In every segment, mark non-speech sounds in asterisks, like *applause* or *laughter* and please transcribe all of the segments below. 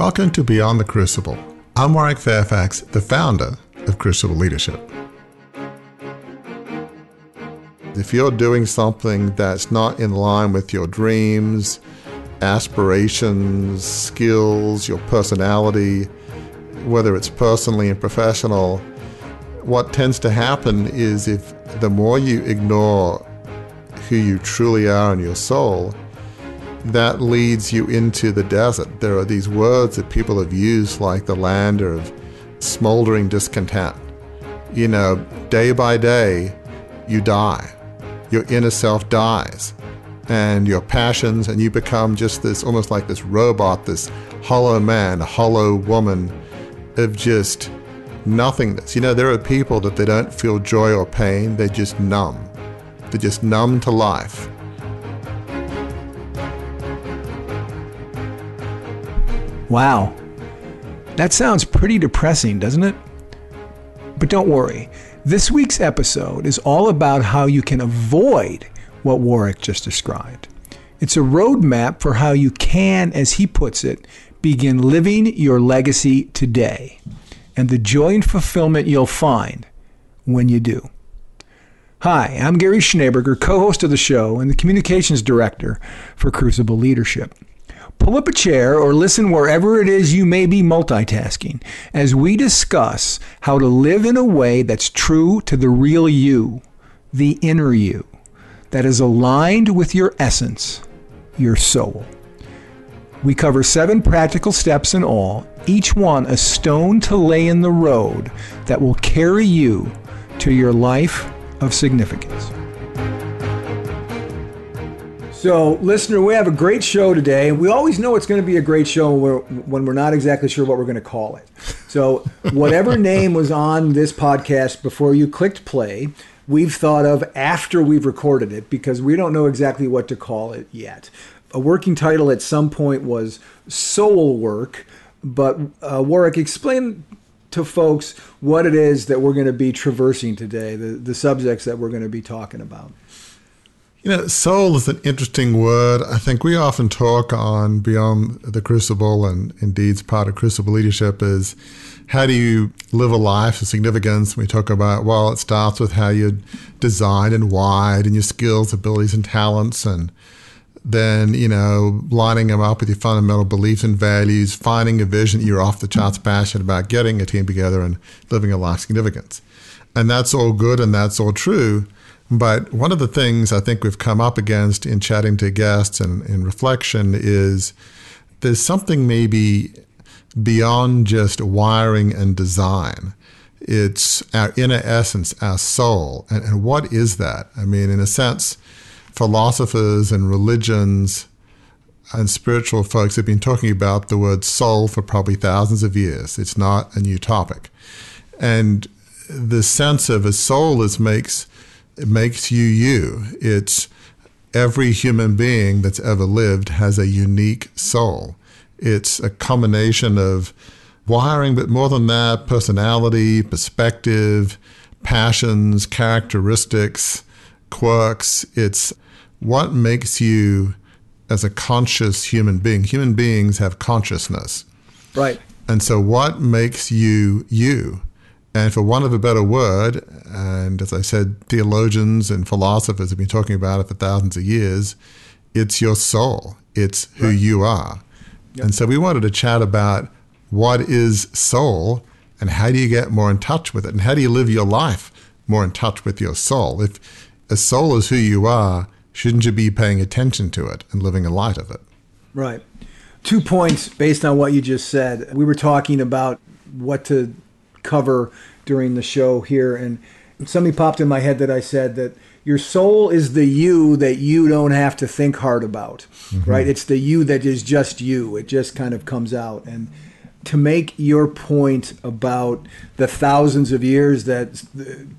Welcome to Beyond the Crucible. I'm Warwick Fairfax, the founder of Crucible Leadership. If you're doing something that's not in line with your dreams, aspirations, skills, your personality, whether it's personally and professional, what tends to happen is if the more you ignore who you truly are in your soul, that leads you into the desert. There are these words that people have used, like the land of smoldering discontent. You know, day by day, you die. Your inner self dies, and your passions, and you become just this almost like this robot, this hollow man, hollow woman of just nothingness. You know, there are people that they don't feel joy or pain, they're just numb. They're just numb to life. Wow. That sounds pretty depressing, doesn't it? But don't worry. This week's episode is all about how you can avoid what Warwick just described. It's a roadmap for how you can, as he puts it, begin living your legacy today and the joy and fulfillment you'll find when you do. Hi, I'm Gary Schneeberger, co host of the show and the communications director for Crucible Leadership. Pull up a chair or listen wherever it is you may be multitasking as we discuss how to live in a way that's true to the real you, the inner you, that is aligned with your essence, your soul. We cover seven practical steps in all, each one a stone to lay in the road that will carry you to your life of significance. So, listener, we have a great show today. We always know it's going to be a great show when we're, not exactly sure what we're going to call it. So, whatever *laughs* name was on this podcast before you clicked play, we've thought of after we've recorded it because we don't know exactly what to call it yet. A working title at some point was Soul Work, but uh, Warwick, explain to folks what it is that we're going to be traversing today, the, the subjects that we're going to be talking about. You know, soul is an interesting word. I think we often talk on Beyond the Crucible, and indeed, part of Crucible leadership is how do you live a life of significance? We talk about, well, it starts with how you're designed and wired and your skills, abilities, and talents, and then, you know, lining them up with your fundamental beliefs and values, finding a vision that you're off the charts passionate about, getting a team together and living a life of significance. And that's all good and that's all true. But one of the things I think we've come up against in chatting to guests and in reflection is there's something maybe beyond just wiring and design. It's our inner essence, our soul. And, and what is that? I mean, in a sense, philosophers and religions and spiritual folks have been talking about the word soul for probably thousands of years. It's not a new topic. And the sense of a soul is makes it makes you you. It's every human being that's ever lived has a unique soul. It's a combination of wiring, but more than that, personality, perspective, passions, characteristics, quirks. It's what makes you as a conscious human being. Human beings have consciousness. Right. And so, what makes you you? And for want of a better word, and as I said, theologians and philosophers have been talking about it for thousands of years, it's your soul. It's who right. you are. Yep. And so we wanted to chat about what is soul and how do you get more in touch with it and how do you live your life more in touch with your soul. If a soul is who you are, shouldn't you be paying attention to it and living in light of it? Right. Two points based on what you just said. We were talking about what to cover during the show here, and something popped in my head that I said that your soul is the you that you don't have to think hard about, mm-hmm. right? It's the you that is just you. It just kind of comes out. And to make your point about the thousands of years that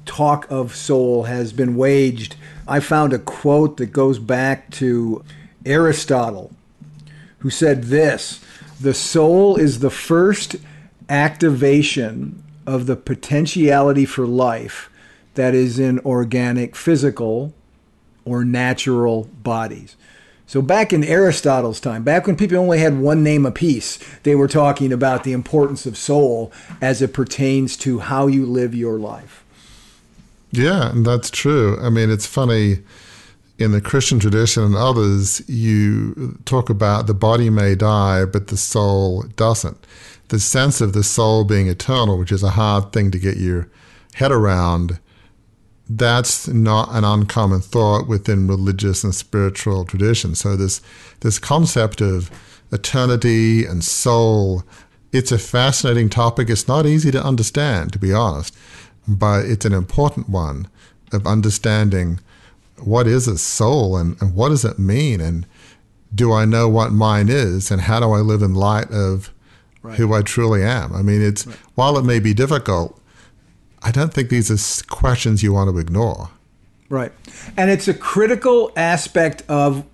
talk of soul has been waged, I found a quote that goes back to Aristotle, who said this The soul is the first activation of the potentiality for life that is in organic, physical, or natural bodies. So back in Aristotle's time, back when people only had one name apiece, they were talking about the importance of soul as it pertains to how you live your life. Yeah, and that's true. I mean, it's funny in the Christian tradition and others, you talk about the body may die, but the soul doesn't. The sense of the soul being eternal, which is a hard thing to get your head around, that's not an uncommon thought within religious and spiritual traditions. So this this concept of eternity and soul, it's a fascinating topic. It's not easy to understand, to be honest, but it's an important one of understanding what is a soul and, and what does it mean and do I know what mine is and how do I live in light of right. who I truly am? I mean, it's right. while it may be difficult, I don't think these are questions you want to ignore. Right. And it's a critical aspect of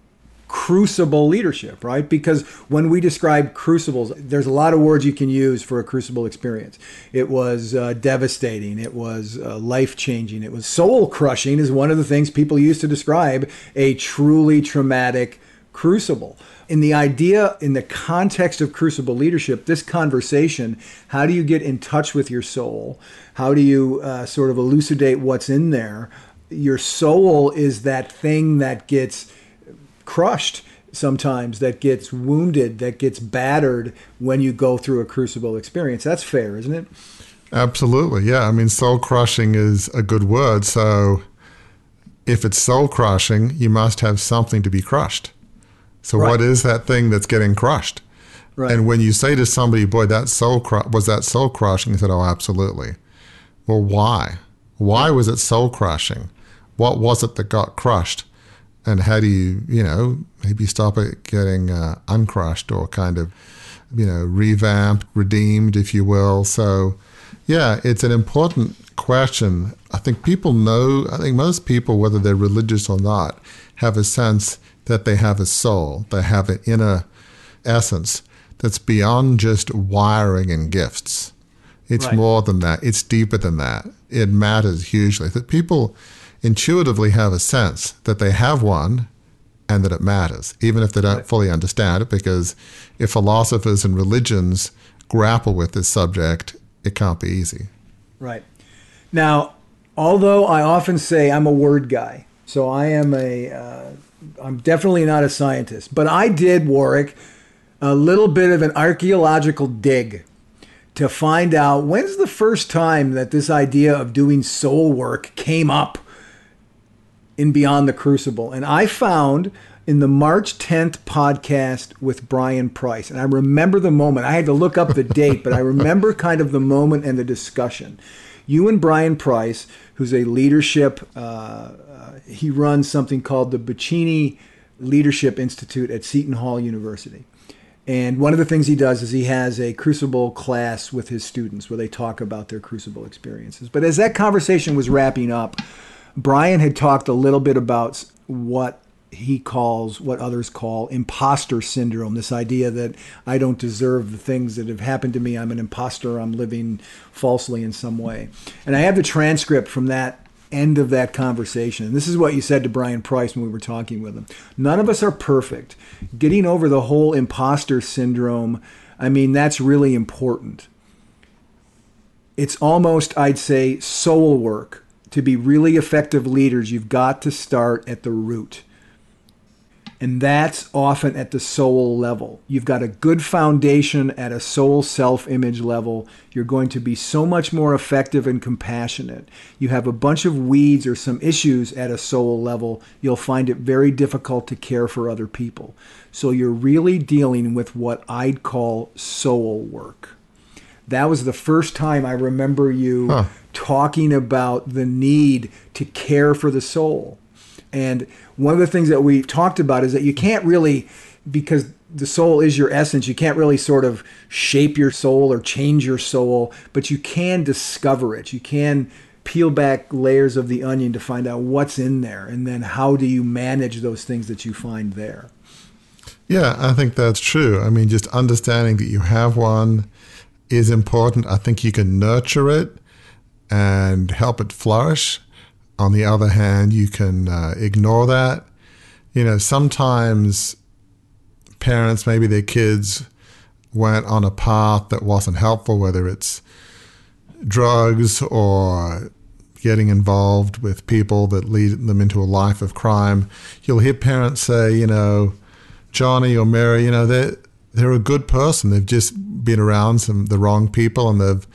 crucible leadership, right? Because when we describe crucibles, there's a lot of words you can use for a crucible experience. It was uh, devastating, it was uh, life changing, it was soul crushing, is one of the things people use to describe a truly traumatic crucible. In the idea, in the context of crucible leadership, this conversation how do you get in touch with your soul? How do you uh, sort of elucidate what's in there? Your soul is that thing that gets crushed sometimes, that gets wounded, that gets battered when you go through a crucible experience. That's fair, isn't it? Absolutely. Yeah. I mean, soul crushing is a good word. So if it's soul crushing, you must have something to be crushed. So right. what is that thing that's getting crushed? Right. And when you say to somebody, "Boy, that soul cru- was that soul crushing," he said, "Oh, absolutely." Well, why? Why was it soul crushing? What was it that got crushed? And how do you, you know, maybe stop it getting uh, uncrushed or kind of, you know, revamped, redeemed, if you will? So, yeah, it's an important question. I think people know, I think most people, whether they're religious or not, have a sense that they have a soul, they have an inner essence that's beyond just wiring and gifts. It's right. more than that. It's deeper than that. It matters hugely. That people intuitively have a sense that they have one and that it matters, even if they don't right. fully understand it, because if philosophers and religions grapple with this subject, it can't be easy. Right. Now, although I often say I'm a word guy, so I am a, am uh, definitely not a scientist, but I did, Warwick, a little bit of an archaeological dig to find out when's the first time that this idea of doing soul work came up in Beyond the Crucible. And I found in the March 10th podcast with Brian Price. And I remember the moment. I had to look up the *laughs* date, but I remember kind of the moment and the discussion. You and Brian Price, who's a leadership, uh, he runs something called the Buccino Leadership Institute at Seton Hall University. And one of the things he does is he has a crucible class with his students where they talk about their crucible experiences. But as that conversation was wrapping up, Brian had talked a little bit about what he calls what others call imposter syndrome this idea that I don't deserve the things that have happened to me. I'm an imposter. I'm living falsely in some way. And I have the transcript from that end of that conversation. And this is what you said to Brian Price when we were talking with him. None of us are perfect. Getting over the whole imposter syndrome, I mean, that's really important. It's almost, I'd say, soul work. To be really effective leaders, you've got to start at the root. And that's often at the soul level. You've got a good foundation at a soul self image level. You're going to be so much more effective and compassionate. You have a bunch of weeds or some issues at a soul level. You'll find it very difficult to care for other people. So you're really dealing with what I'd call soul work. That was the first time I remember you huh. talking about the need to care for the soul. And one of the things that we talked about is that you can't really, because the soul is your essence, you can't really sort of shape your soul or change your soul, but you can discover it. You can peel back layers of the onion to find out what's in there. And then how do you manage those things that you find there? Yeah, I think that's true. I mean, just understanding that you have one is important. I think you can nurture it and help it flourish. On the other hand, you can uh, ignore that. you know, sometimes parents, maybe their kids went on a path that wasn't helpful, whether it's drugs or getting involved with people that lead them into a life of crime. You'll hear parents say, you know, Johnny or Mary, you know, they're they're a good person. They've just been around some the wrong people and they've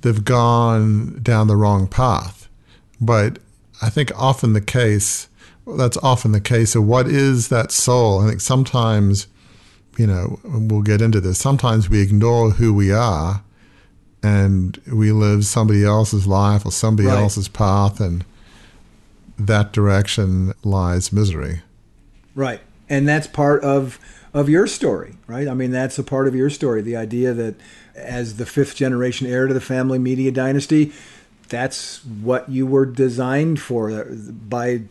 they've gone down the wrong path. But I think often the case that's often the case. So what is that soul? I think sometimes, you know, we'll get into this. Sometimes we ignore who we are and we live somebody else's life or somebody right. else's path, and that direction lies misery. Right, and that's part of of your story, right? I mean, that's a part of your story. The idea that as the fifth generation heir to the family media dynasty, that's what you were designed for by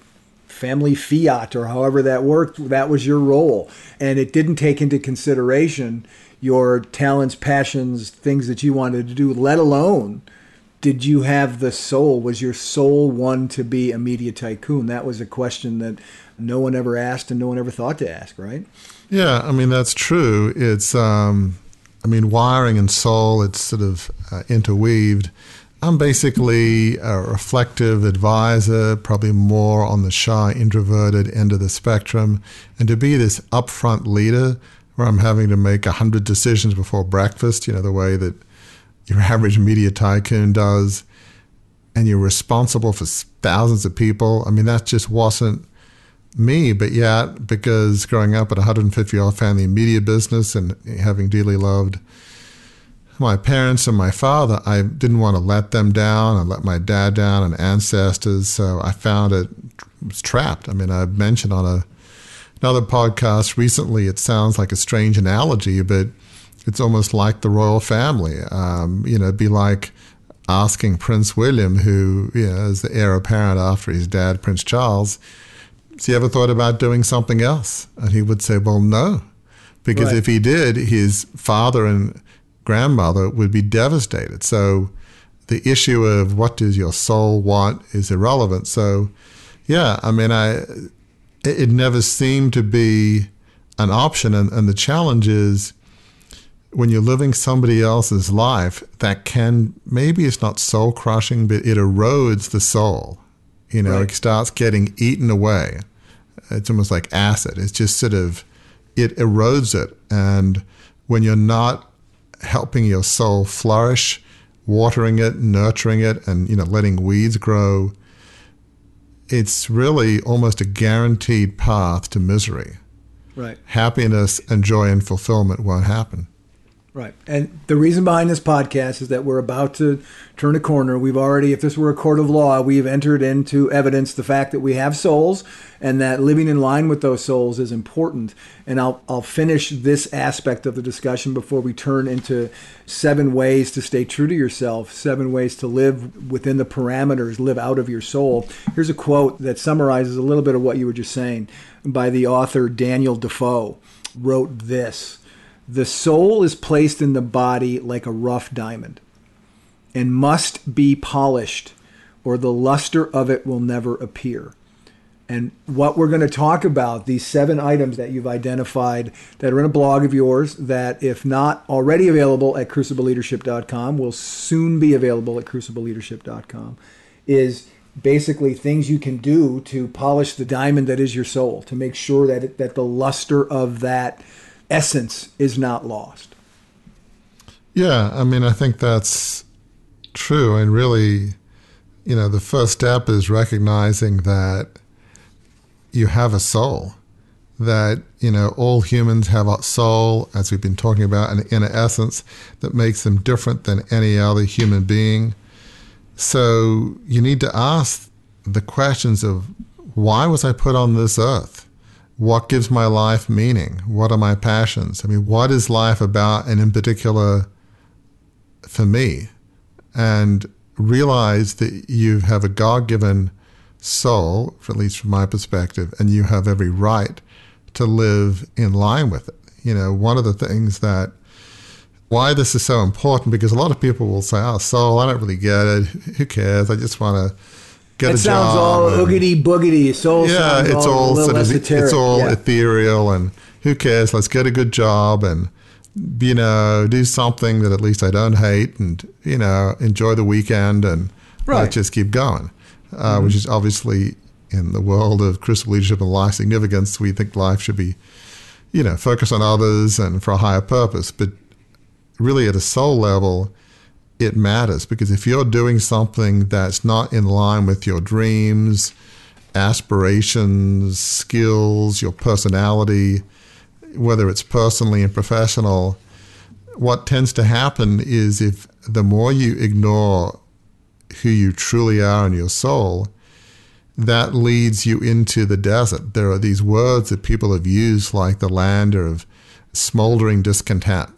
family fiat or however that worked. That was your role, and it didn't take into consideration your talents, passions, things that you wanted to do, let alone did you have the soul? Was your soul one to be a media tycoon? That was a question that no one ever asked and no one ever thought to ask, right? Yeah, I mean, that's true. It's, um, I mean, wiring and soul, it's sort of uh, interweaved. I'm basically a reflective advisor, probably more on the shy, introverted end of the spectrum. And to be this upfront leader where I'm having to make a hundred decisions before breakfast, you know, the way that your *laughs* average media tycoon does, and you're responsible for thousands of people. I mean, that just wasn't me, but yet, because growing up at a 150 year old family media business and having dearly loved my parents and my father, I didn't want to let them down I let my dad down and ancestors. So I found it was trapped. I mean, I mentioned on a another podcast recently. It sounds like a strange analogy, but it's almost like the royal family. Um, you know, it'd be like asking Prince William, who you know, is the heir apparent after his dad, Prince Charles, has he ever thought about doing something else? And he would say, well, no. Because right. if he did, his father and grandmother would be devastated. So the issue of what does your soul want is irrelevant. So, yeah, I mean, I it, never seemed to be an option. And, and the challenge is when you're living somebody else's life, that can maybe it's not soul crushing, but it erodes the soul. You know, right. it starts getting eaten away. It's almost like acid. It's just sort of it erodes it. And when you're not helping your soul flourish, watering it, nurturing it, and you know, letting weeds grow, it's really almost a guaranteed path to misery. Right. Happiness and joy and fulfillment won't happen. Right. And the reason behind this podcast is that we're about to turn a corner. We've already, if this were a court of law, we've entered into evidence the fact that we have souls and that living in line with those souls is important. And I'll, I'll finish this aspect of the discussion before we turn into seven ways to stay true to yourself, seven ways to live within the parameters, live out of your soul. Here's a quote that summarizes a little bit of what you were just saying by the author Daniel Defoe. Wrote this the soul is placed in the body like a rough diamond and must be polished, or the luster of it will never appear. And what we're going to talk about, these seven items that you've identified that are in a blog of yours, that if not already available at crucibleleadership.com, will soon be available at crucibleleadership.com, is basically things you can do to polish the diamond that is your soul, to make sure that, it, that the luster of that essence is not lost. Yeah, I mean, I think that's true. And really, you know, the first step is recognizing that you have a soul, that, you know, all humans have a soul, as we've been talking about, an inner essence that makes them different than any other human being. So you need to ask the questions of why was I put on this earth? What gives my life meaning? What are my passions? I mean, what is life about? And in particular, for me, and realize that you have a God given soul, at least from my perspective, and you have every right to live in line with it. You know, one of the things that why this is so important because a lot of people will say, "Oh, soul, I don't really get it. Who cares? I just want to get It sounds all oogity boogity. Soul yeah, it's all, all sort of it's all yeah. ethereal and who cares? Let's get a good job and you know do something that at least I don't hate and you know enjoy the weekend and Right. let's just keep going. Uh, Which is obviously in the world of Crucible leadership and life significance, we think life should be you know focus on others and for a higher purpose, but really at a soul level. It matters because if you're doing something that's not in line with your dreams, aspirations, skills, your personality, whether it's personally and professional, what tends to happen is if the more you ignore who you truly are in your soul, that leads you into the desert. There are these words that people have used, like the land of smoldering discontent.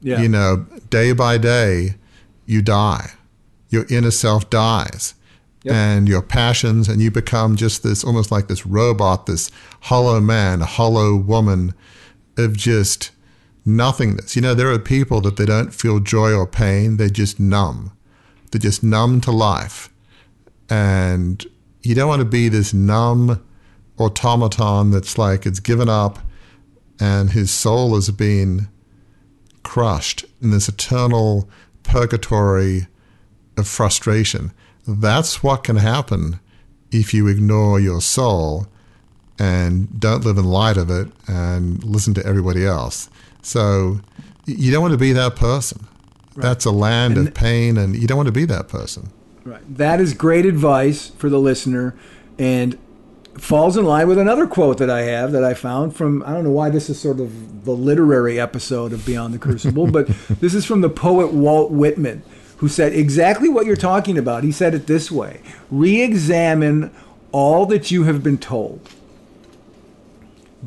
Yeah. You know, day by day, you die. Your inner self dies. Yep. And your passions, and you become just this almost like this robot, this hollow man, a hollow woman of just nothingness. You know, there are people that they don't feel joy or pain, they're just numb. They're just numb to life. And you don't want to be this numb automaton that's like it's given up and his soul has been crushed in this eternal purgatory of frustration. That's what can happen if you ignore your soul and don't live in light of it and listen to everybody else. So you don't want to be that person. That's a land And of pain, and you don't want to be that person. Right. That is great advice for the listener and falls in line with another quote that I have that I found from I don't know why this is sort of the literary episode of Beyond the Crucible, but *laughs* this is from the poet Walt Whitman who said exactly what you're talking about. He said it this way: "Re-examine all that you have been told.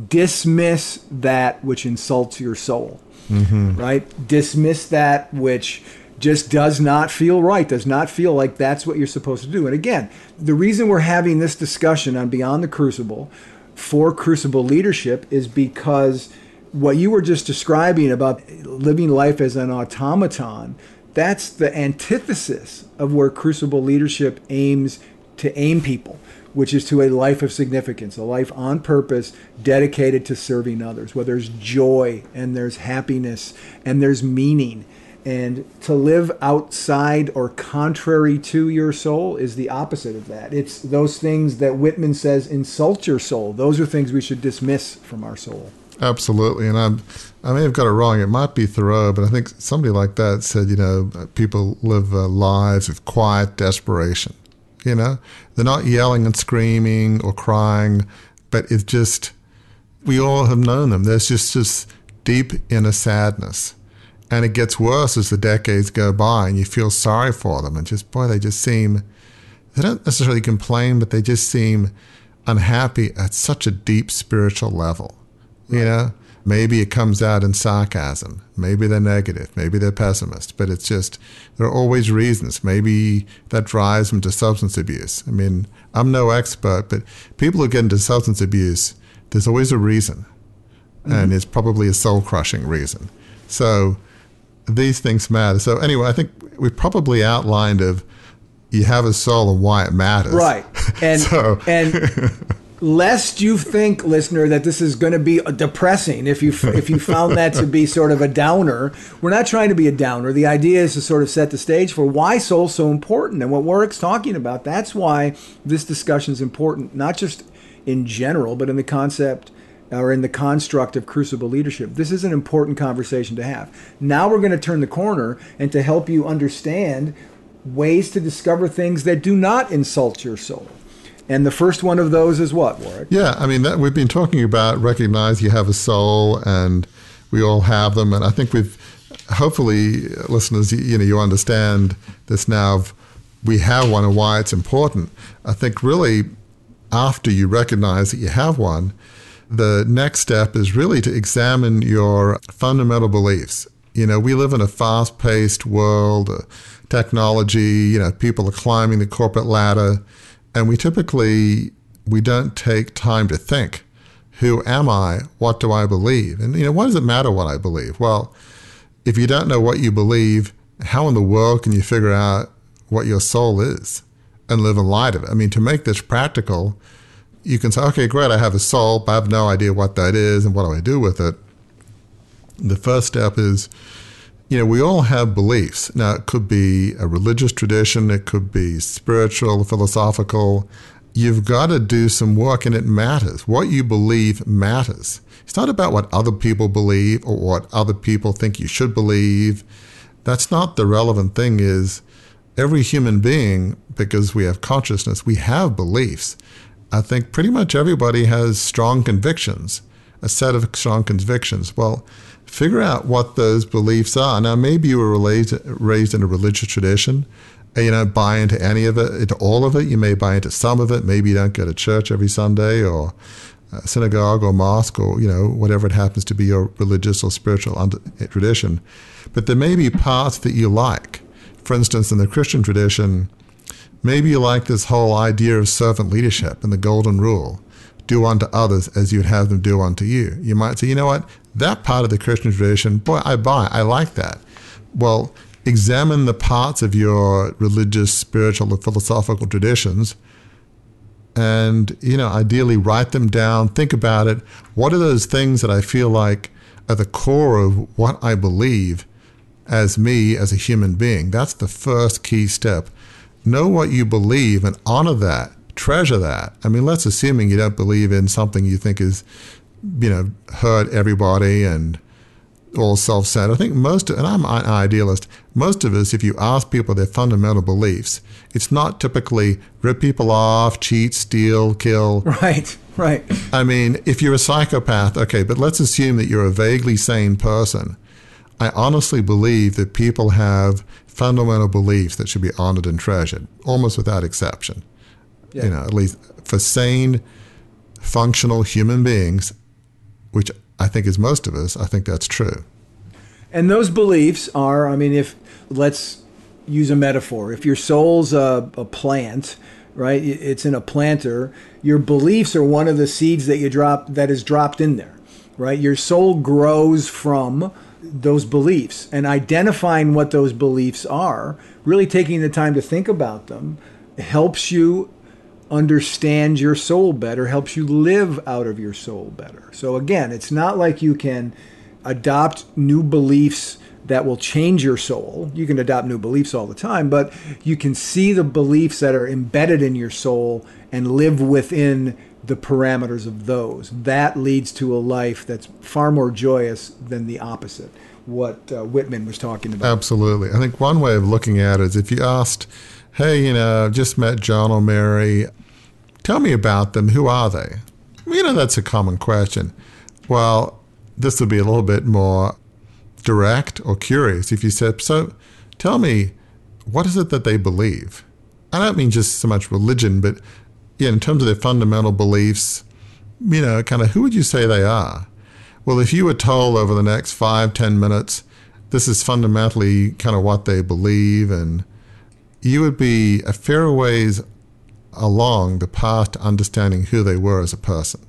Dismiss that which insults your soul." Mm-hmm. right? Dismiss that which just does not feel right, does not feel like that's what you're supposed to do. And again, the reason we're having this discussion on Beyond the Crucible for Crucible leadership is because what you were just describing about living life as an automaton, that's the antithesis of where Crucible leadership aims to aim people which is to a life of significance, a life on purpose dedicated to serving others, where there's joy and there's happiness and there's meaning. And to live outside or contrary to your soul is the opposite of that. It's those things that Whitman says insult your soul. Those are things we should dismiss from our soul. Absolutely, and I'm I may have got it wrong. It might be Thoreau, but I think somebody like that said, you know, people live uh, lives of quiet desperation. You know, they're not yelling and screaming or crying, but it's just we all have known them. There's just this deep inner sadness, and it gets worse as the decades go by, and you feel sorry for them, and just boy, they just seem they don't necessarily complain, but they just seem unhappy at such a deep spiritual level. You know, maybe it comes out in sarcasm. Maybe they're negative. Maybe they're pessimist. But it's just, there are always reasons. Maybe that drives them to substance abuse. I mean, I'm no expert, but people who get into substance abuse, there's always a reason. And mm-hmm. it's probably a soul crushing reason. So these things matter. So anyway, I think we've probably outlined of you have a soul and why it matters. Right. *laughs* And So- and *laughs* lest you think listener that this is going to be depressing if you if you found that to be sort of a downer we're not trying to be a downer the idea is to sort of set the stage for why soul's so important and what warwick's talking about that's why this discussion is important not just in general but in the concept or in the construct of crucible leadership this is an important conversation to have now we're going to turn the corner and to help you understand ways to discover things that do not insult your soul and the first one of those is what, Warwick? Yeah, I mean, that, we've been talking about recognize you have a soul, and we all have them. And I think we've, hopefully, listeners, you, you know, you understand this now. Of we have one and why it's important. I think really, after you recognize that you have one, the next step is really to examine your fundamental beliefs. You know, we live in a fast-paced world, uh, technology. You know, people are climbing the corporate ladder and we typically we don't take time to think who am i what do i believe and you know why does it matter what i believe well if you don't know what you believe how in the world can you figure out what your soul is and live in light of it. I mean, to make this practical, you can say, okay, great, I have a soul, but I have no idea what that is and what do I do with it. The first step is, you know, we all have beliefs. Now, it could be a religious tradition, it could be spiritual, philosophical. You've got to do some work, and it matters. What you believe matters. It's not about what other people believe or what other people think you should believe. That's not the relevant thing is every human being, because we have consciousness, we have beliefs. I think pretty much everybody has strong convictions, a set of strong convictions. Well, figure out what those beliefs are. Now, maybe you were raised, raised in a religious tradition. You don't buy into any of it, into all of it. You may buy into some of it. Maybe you don't go to church every Sunday or uh, synagogue or mosque or you know whatever it happens to be your religious or spiritual eh, tradition. But there may be parts that you like. For instance, in the Christian tradition, maybe you like this whole idea of servant leadership and the golden rule do unto others as you'd have them do unto you. You might say, you know what, that part of the Christian tradition, boy, I buy, I like that. Well, examine the parts of your religious, spiritual, or philosophical traditions and, you know, ideally write them down, think about it. What are those things that I feel like are the core of what I believe as me, as a human being? That's the first key step. Know what you believe and honor that treasure that. I mean, let's assuming you don't believe in something you think is, you know, hurt everybody and all self-centered. I think most, and I'm an idealist. Most of us, if you ask people their fundamental beliefs, it's not typically rip people off, cheat, steal, kill. *laughs* Right, right. I mean, if you're a psychopath, okay, but let's assume that you're a vaguely sane person. I honestly believe that people have fundamental beliefs that should be honored and treasured, almost without exception. Yeah. You know, at least for sane, functional human beings, which I think is most of us, I think that's true. And those beliefs are, I mean, if let's use a metaphor, if your soul's a, a plant, right? It's in a planter. Your beliefs are one of the seeds that you drop that is dropped in there, right? Your soul grows from those beliefs and identifying what those beliefs are, really taking the time to think about them helps you understand your soul better, helps you live out of your soul better. So again, it's not like you can adopt new beliefs that will change your soul. You can adopt new beliefs all the time, but you can see the beliefs that are embedded in your soul and live within the parameters of those. That leads to a life that's far more joyous than the opposite, what uh, Whitman was talking about. Absolutely. I think one way of looking at it is if you asked, hey, you know, I've just met John or Mary, Tell me about them. Who are they? You know, that's a common question. Well, this would be a little bit more direct or curious if you said, So tell me, what is it that they believe? I don't mean just so much religion, but yeah, in terms of their fundamental beliefs, you know, kind of who would you say they are? Well, if you were told over the next five, ten minutes, this is fundamentally kind of what they believe, and you would be a fair ways along the path to understanding who they were as a person.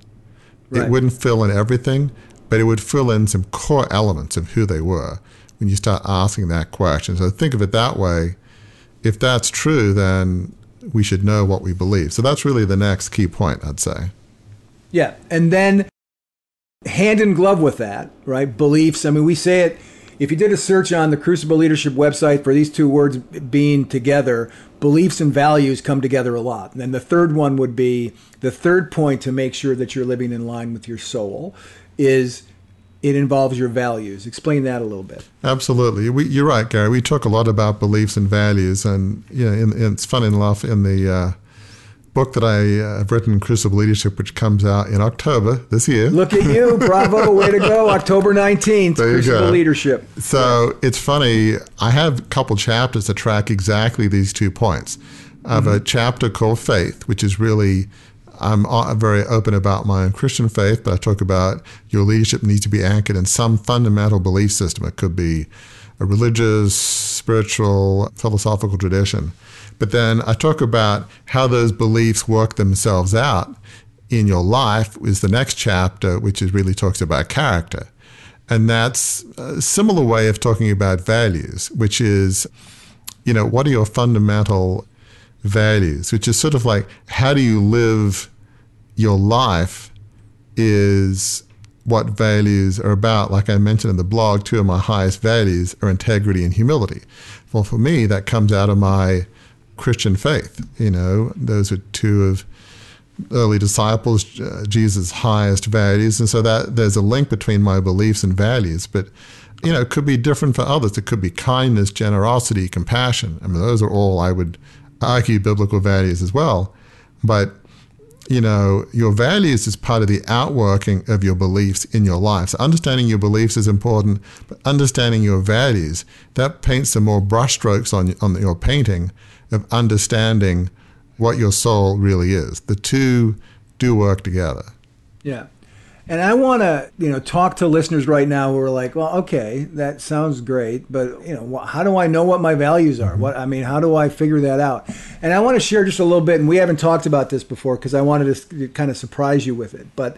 Right. It wouldn't fill in everything, but it would fill in some core elements of who they were when you start asking that question. So think of it that way. If that's true, then we should know what we believe. So that's really the next key point, I'd say. Yeah. And then hand in glove with that, right? Beliefs. I mean, we say it if you did a search on the Crucible Leadership website for these two words being together, beliefs and values come together a lot. And then the third one would be the third point to make sure that you're living in line with your soul is it involves your values. Explain that a little bit. Absolutely. We, you're right, Gary. We talk a lot about beliefs and values. And, you know, in, in, it's funny enough, in the uh, book that I uh, have written, Crucible Leadership, which comes out in October this year. Look at you. *laughs* Bravo. Way to go. October 19th, there Crucible go. Leadership. So yeah. it's funny. I have a couple chapters that track exactly these two points. I have mm-hmm. a chapter called Faith, which is really I'm uh, very open about my own Christian faith, but I talk about your leadership needs to be anchored in some fundamental belief system. It could be a religious, spiritual, philosophical tradition. But then I talk about how those beliefs work themselves out in your life is the next chapter, which is really talks about character. And that's a similar way of talking about values, which is, you know, what are your fundamental values, which is sort of like how do you live your life is what values are about. Like I mentioned in the blog, two of my highest values are integrity and humility. Well, for me, that comes out of my Christian faith. You know, those are two of early disciples, uh, Jesus' highest values. And so that there's a link between my beliefs and values. But, you know, it could be different for others. It could be kindness, generosity, compassion. I mean, those are all, I would argue, biblical values as well. But you know, your values is part of the outworking of your beliefs in your life. So understanding your beliefs is important, but understanding your values, that paints some more brushstrokes on, on your painting of understanding what your soul really is. The two do work together. Yeah. And I want to, you know, talk to listeners right now who are like, well, okay, that sounds great, but you know, how do I know what my values are? What I mean, how do I figure that out? And I want to share just a little bit, and we haven't talked about this before because I wanted to kind of surprise you with it. But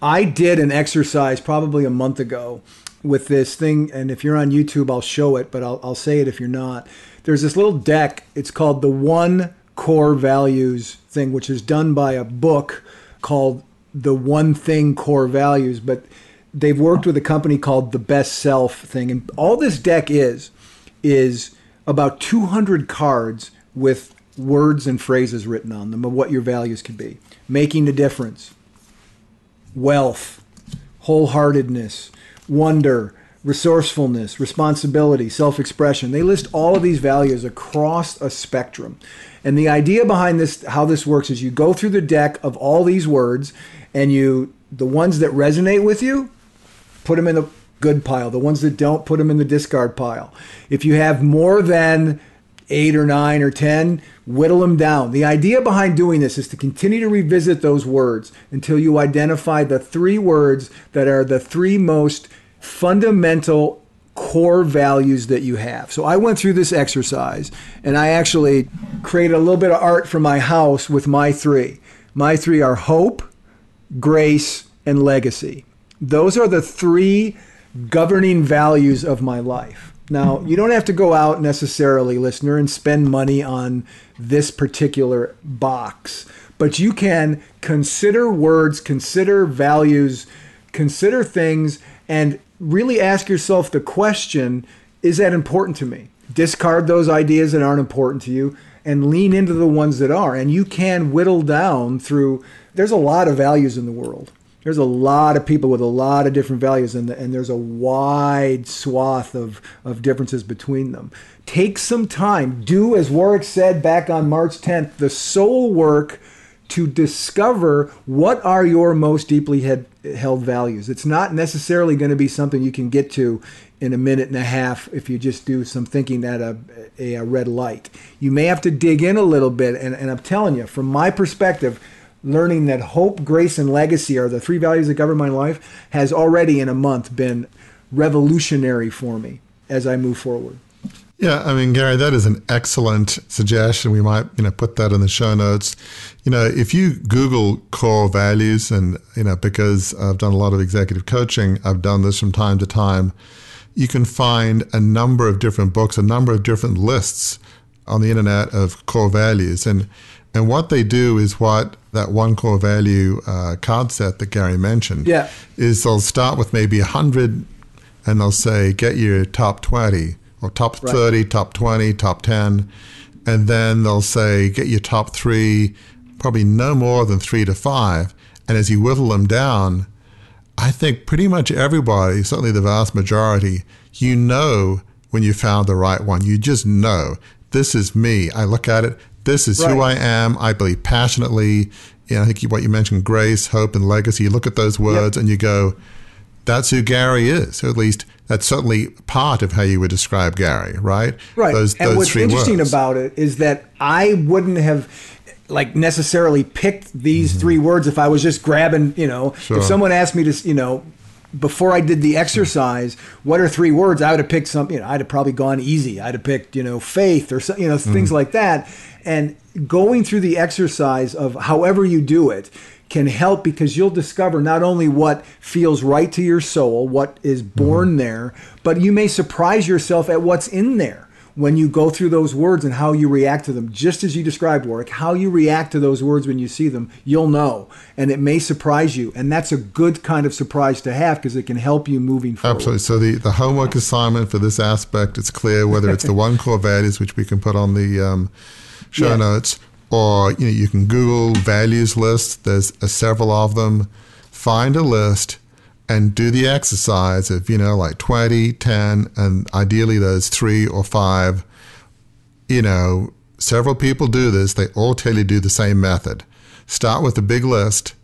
I did an exercise probably a month ago with this thing, and if you're on YouTube, I'll show it, but I'll, I'll say it if you're not. There's this little deck. It's called the One Core Values thing, which is done by a book called the one thing core values, but they've worked with a company called the Best Self thing, and all this deck is is about 200 cards with words and phrases written on them of what your values could be. Making a difference, wealth, wholeheartedness, wonder, resourcefulness, responsibility, self expression. They list all of these values across a spectrum. And the idea behind this, how this works, is you go through the deck of all these words and you the ones that resonate with you, put them in the good pile. The ones that don't, put them in the discard pile. If you have more than eight or nine or ten, whittle them down. The idea behind doing this is to continue to revisit those words until you identify the three words that are the three most fundamental core values that you have. So I went through this exercise and I actually created a little bit of art for my house with my three. My three are hope, grace, and legacy. Those are the three governing values of my life. Now, you don't have to go out necessarily, listener, and spend money on this particular box, but you can consider words, consider values, consider things, and really ask yourself the question is that important to me? Discard those ideas that aren't important to you and lean into the ones that are. And you can whittle down through there's a lot of values in the world. There's a lot of people with a lot of different values, and, and there's a wide swath of, of differences between them. Take some time. Do, as Warwick said back on March 10th, the soul work to discover what are your most deeply head, held values. It's not necessarily going to be something you can get to in a minute and a half if you just do some thinking at a, a, a red light. You may have to dig in a little bit, and, and I'm telling you, from my perspective, learning that hope, grace, and legacy are the three values that govern my life has already in a month been revolutionary for me as I move forward. Yeah, I mean, Gary, that is an excellent suggestion. We might, you know, put that in the show notes. You know, if you Google core values, and you know, because I've done a lot of executive coaching, I've done this from time to time. You can find a number of different books, a number of different lists on the internet of core values, and and what they do is what that one core value uh, card set that Gary mentioned. Yeah. Is they'll start with maybe 100 and they'll say, get your top 20 or top right. 30, top 20, top 10. And then they'll say, get your top three, probably no more than three to five. And as you whittle them down, I think pretty much everybody, certainly the vast majority, you know when you found the right one. You just know this is me. I look at it. This is right. who I am. I believe passionately. Know, I think what you mentioned, grace, hope, and legacy. You look at those words yep. and you go, that's who Gary is. Or at least that's certainly part of how you would describe Gary, right? Right. Those, and those what's interesting words. about it is that I wouldn't have like necessarily picked these mm-hmm. three words if I was just grabbing, you know, sure. if someone asked me to, you know, before I did the exercise, what are three words? I would have picked some, you know, I'd have probably gone easy. I'd have picked, you know, faith or, you know, mm. things like that. And going through the exercise of however you do it can help because you'll discover not only what feels right to your soul, what is born mm. there, but you may surprise yourself at what's in there when you go through those words and how you react to them, just as you described, Warwick, how you react to those words when you see them, you'll know. And it may surprise you. And that's a good kind of surprise to have because it can help you moving forward. Absolutely. So the, the homework assignment for this aspect, it's clear whether it's the *laughs* one core values, which we can put on the um, show Yes. notes, or you know you can Google values list. There's uh, several of them. Find a list and do the exercise of you know like 20, 10, and ideally those three or five. You know, several people do this. They all tell you to do the same method. Start with the big list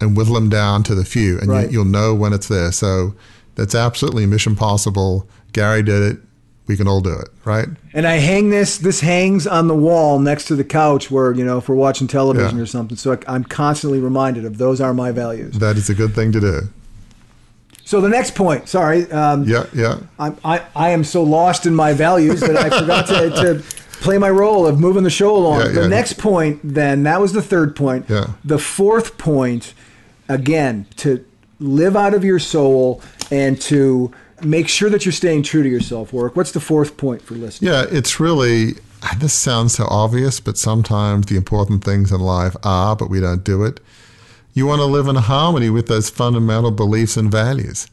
and whittle them down to the few, and Right. you, you'll know when it's there. So that's absolutely mission possible. Gary did it. We can all do it, right? And I hang this. This hangs on the wall next to the couch where you know if we're watching television Yeah. or something. So I, I'm constantly reminded of those are my values. That is a good thing to do. So the next point. Sorry, um, Yeah, yeah. I'm, I I am so lost in my values that I forgot to, to play my role of moving the show along. Yeah, the yeah. next point, then that was the third point. Yeah. The fourth point, again, to live out of your soul and to make sure that you're staying true to yourself. Work. What's the fourth point for listeners? Yeah, it's really, this sounds so obvious, but sometimes the important things in life are, but we don't do it. You want to live in harmony with those fundamental beliefs and values.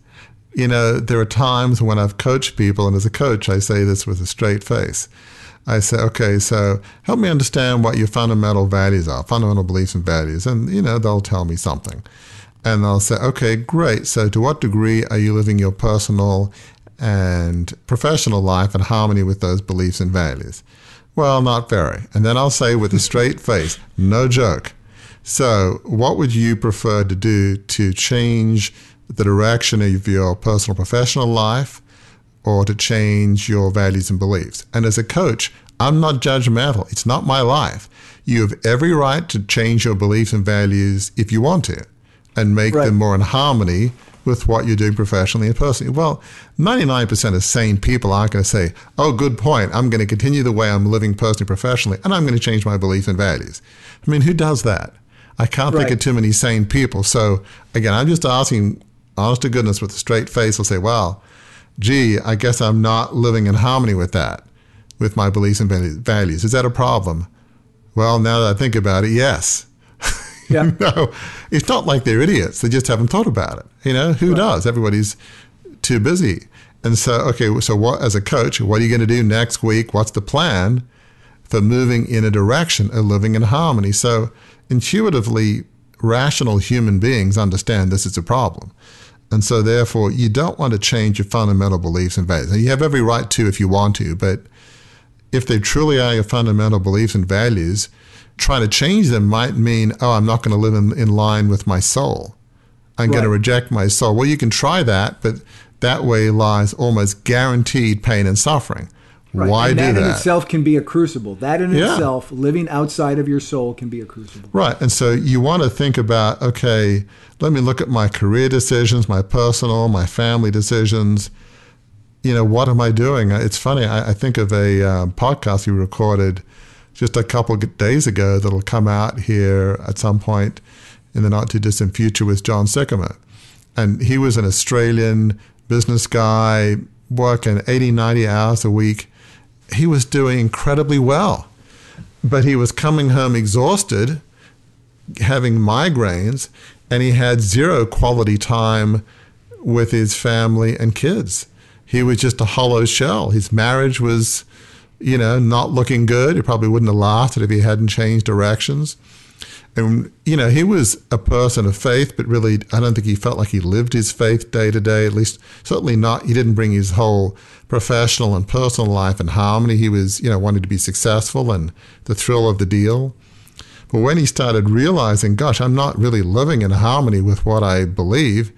You know, there are times when I've coached people, and as a coach, I say this with a straight face. I say, okay, so help me understand what your fundamental values are, fundamental beliefs and values. And, you know, they'll tell me something. And they'll say, okay, great. So, to what degree are you living your personal and professional life in harmony with those beliefs and values? Well, not very. And then I'll say with a straight *laughs* face, no joke. So, what would you prefer to do to change the direction of your personal professional life or to change your values and beliefs? And as a coach, I'm not judgmental. It's not my life. You have every right to change your beliefs and values if you want to and make Right. them more in harmony with what you're doing professionally and personally. Well, 99% of sane people aren't going to say, oh, good point. I'm going to continue the way I'm living personally, professionally, and I'm going to change my beliefs and values. I mean, who does that? I can't think of too many sane people. So, again, I'm just asking, honest to goodness, with a straight face, I'll say, well, gee, I guess I'm not living in harmony with that, with my beliefs and values. Is that a problem? Well, now that I think about it, yes. *laughs* Yeah. no, it's not like they're idiots. They just haven't thought about it. You know, who does? Everybody's too busy. And so, okay, so what, as a coach, what are you going to do next week? What's the plan for moving in a direction of living in harmony? So, intuitively, rational human beings understand this is a problem. And so, therefore, you don't want to change your fundamental beliefs and values. Now, you have every right to if you want to, but if they truly are your fundamental beliefs and values, trying to change them might mean, oh, I'm not going to live in, in line with my soul. I'm going to reject my soul. Well, you can try that, but that way lies almost guaranteed pain and suffering. Right. Why and do that that? in itself can be a crucible. That in Yeah. itself, living outside of your soul, can be a crucible. Right. And so you want to think about okay, let me look at my career decisions, my personal, my family decisions. You know, what am I doing? It's funny. I, I think of a um, podcast you recorded just a couple of days ago that'll come out here at some point in the not too distant future with John Sycamore. And he was an Australian business guy working 80, 90 hours a week. He was doing incredibly well, but he was coming home exhausted having migraines and he had zero quality time with his family and kids. He was just a hollow shell. His marriage was, you know, not looking good. He probably wouldn't have lasted if he hadn't changed directions. And, you know, he was a person of faith, but really, I don't think he felt like he lived his faith day to day, at least, certainly not. He didn't bring his whole professional and personal life in harmony. He was, you know, wanted to be successful and the thrill of the deal. But when he started realizing, gosh, I'm not really living in harmony with what I believe,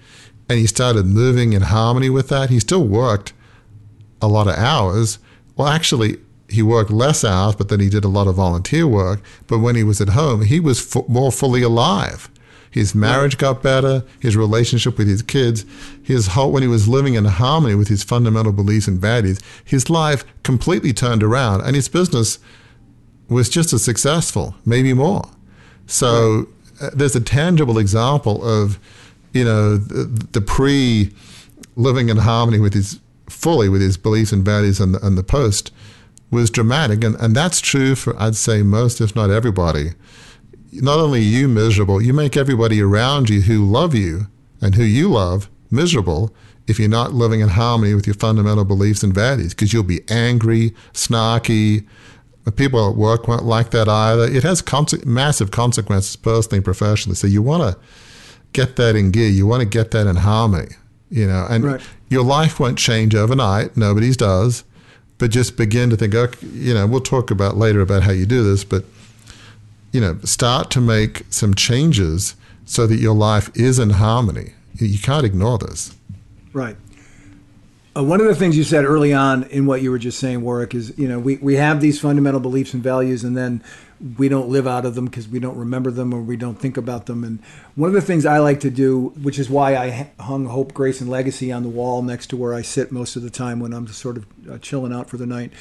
and he started moving in harmony with that, he still worked a lot of hours. Well, actually, he worked less hours, but then he did a lot of volunteer work. But when he was at home, he was fu- more fully alive. His marriage got better, his relationship with his kids, his whole, when he was living in harmony with his fundamental beliefs and values, his life completely turned around, and his business was just as successful, maybe more. So uh, there's a tangible example of, you know, the, the pre living in harmony with his fully with his beliefs and values and the, and the post was dramatic. And, and that's true for, I'd say, most, if not everybody. Not only you miserable, you make everybody around you who love you and who you love miserable if you're not living in harmony with your fundamental beliefs and values, because you'll be angry, snarky. People at work won't like that either. It has conse- massive consequences personally and professionally. So you want to get that in gear. You want to get that in harmony, you know, and right. your life won't change overnight. Nobody's does, but just begin to think, okay, you know, we'll talk about later about how you do this, but, you know, start to make some changes so that your life is in harmony. You can't ignore this. Right. Uh, one of the things you said early on in what you were just saying, Warwick, is you know we, we have these fundamental beliefs and values, and then we don't live out of them because we don't remember them or we don't think about them. And one of the things I like to do, which is why I hung Hope, Grace, and Legacy on the wall next to where I sit most of the time when I'm sort of uh, chilling out for the night.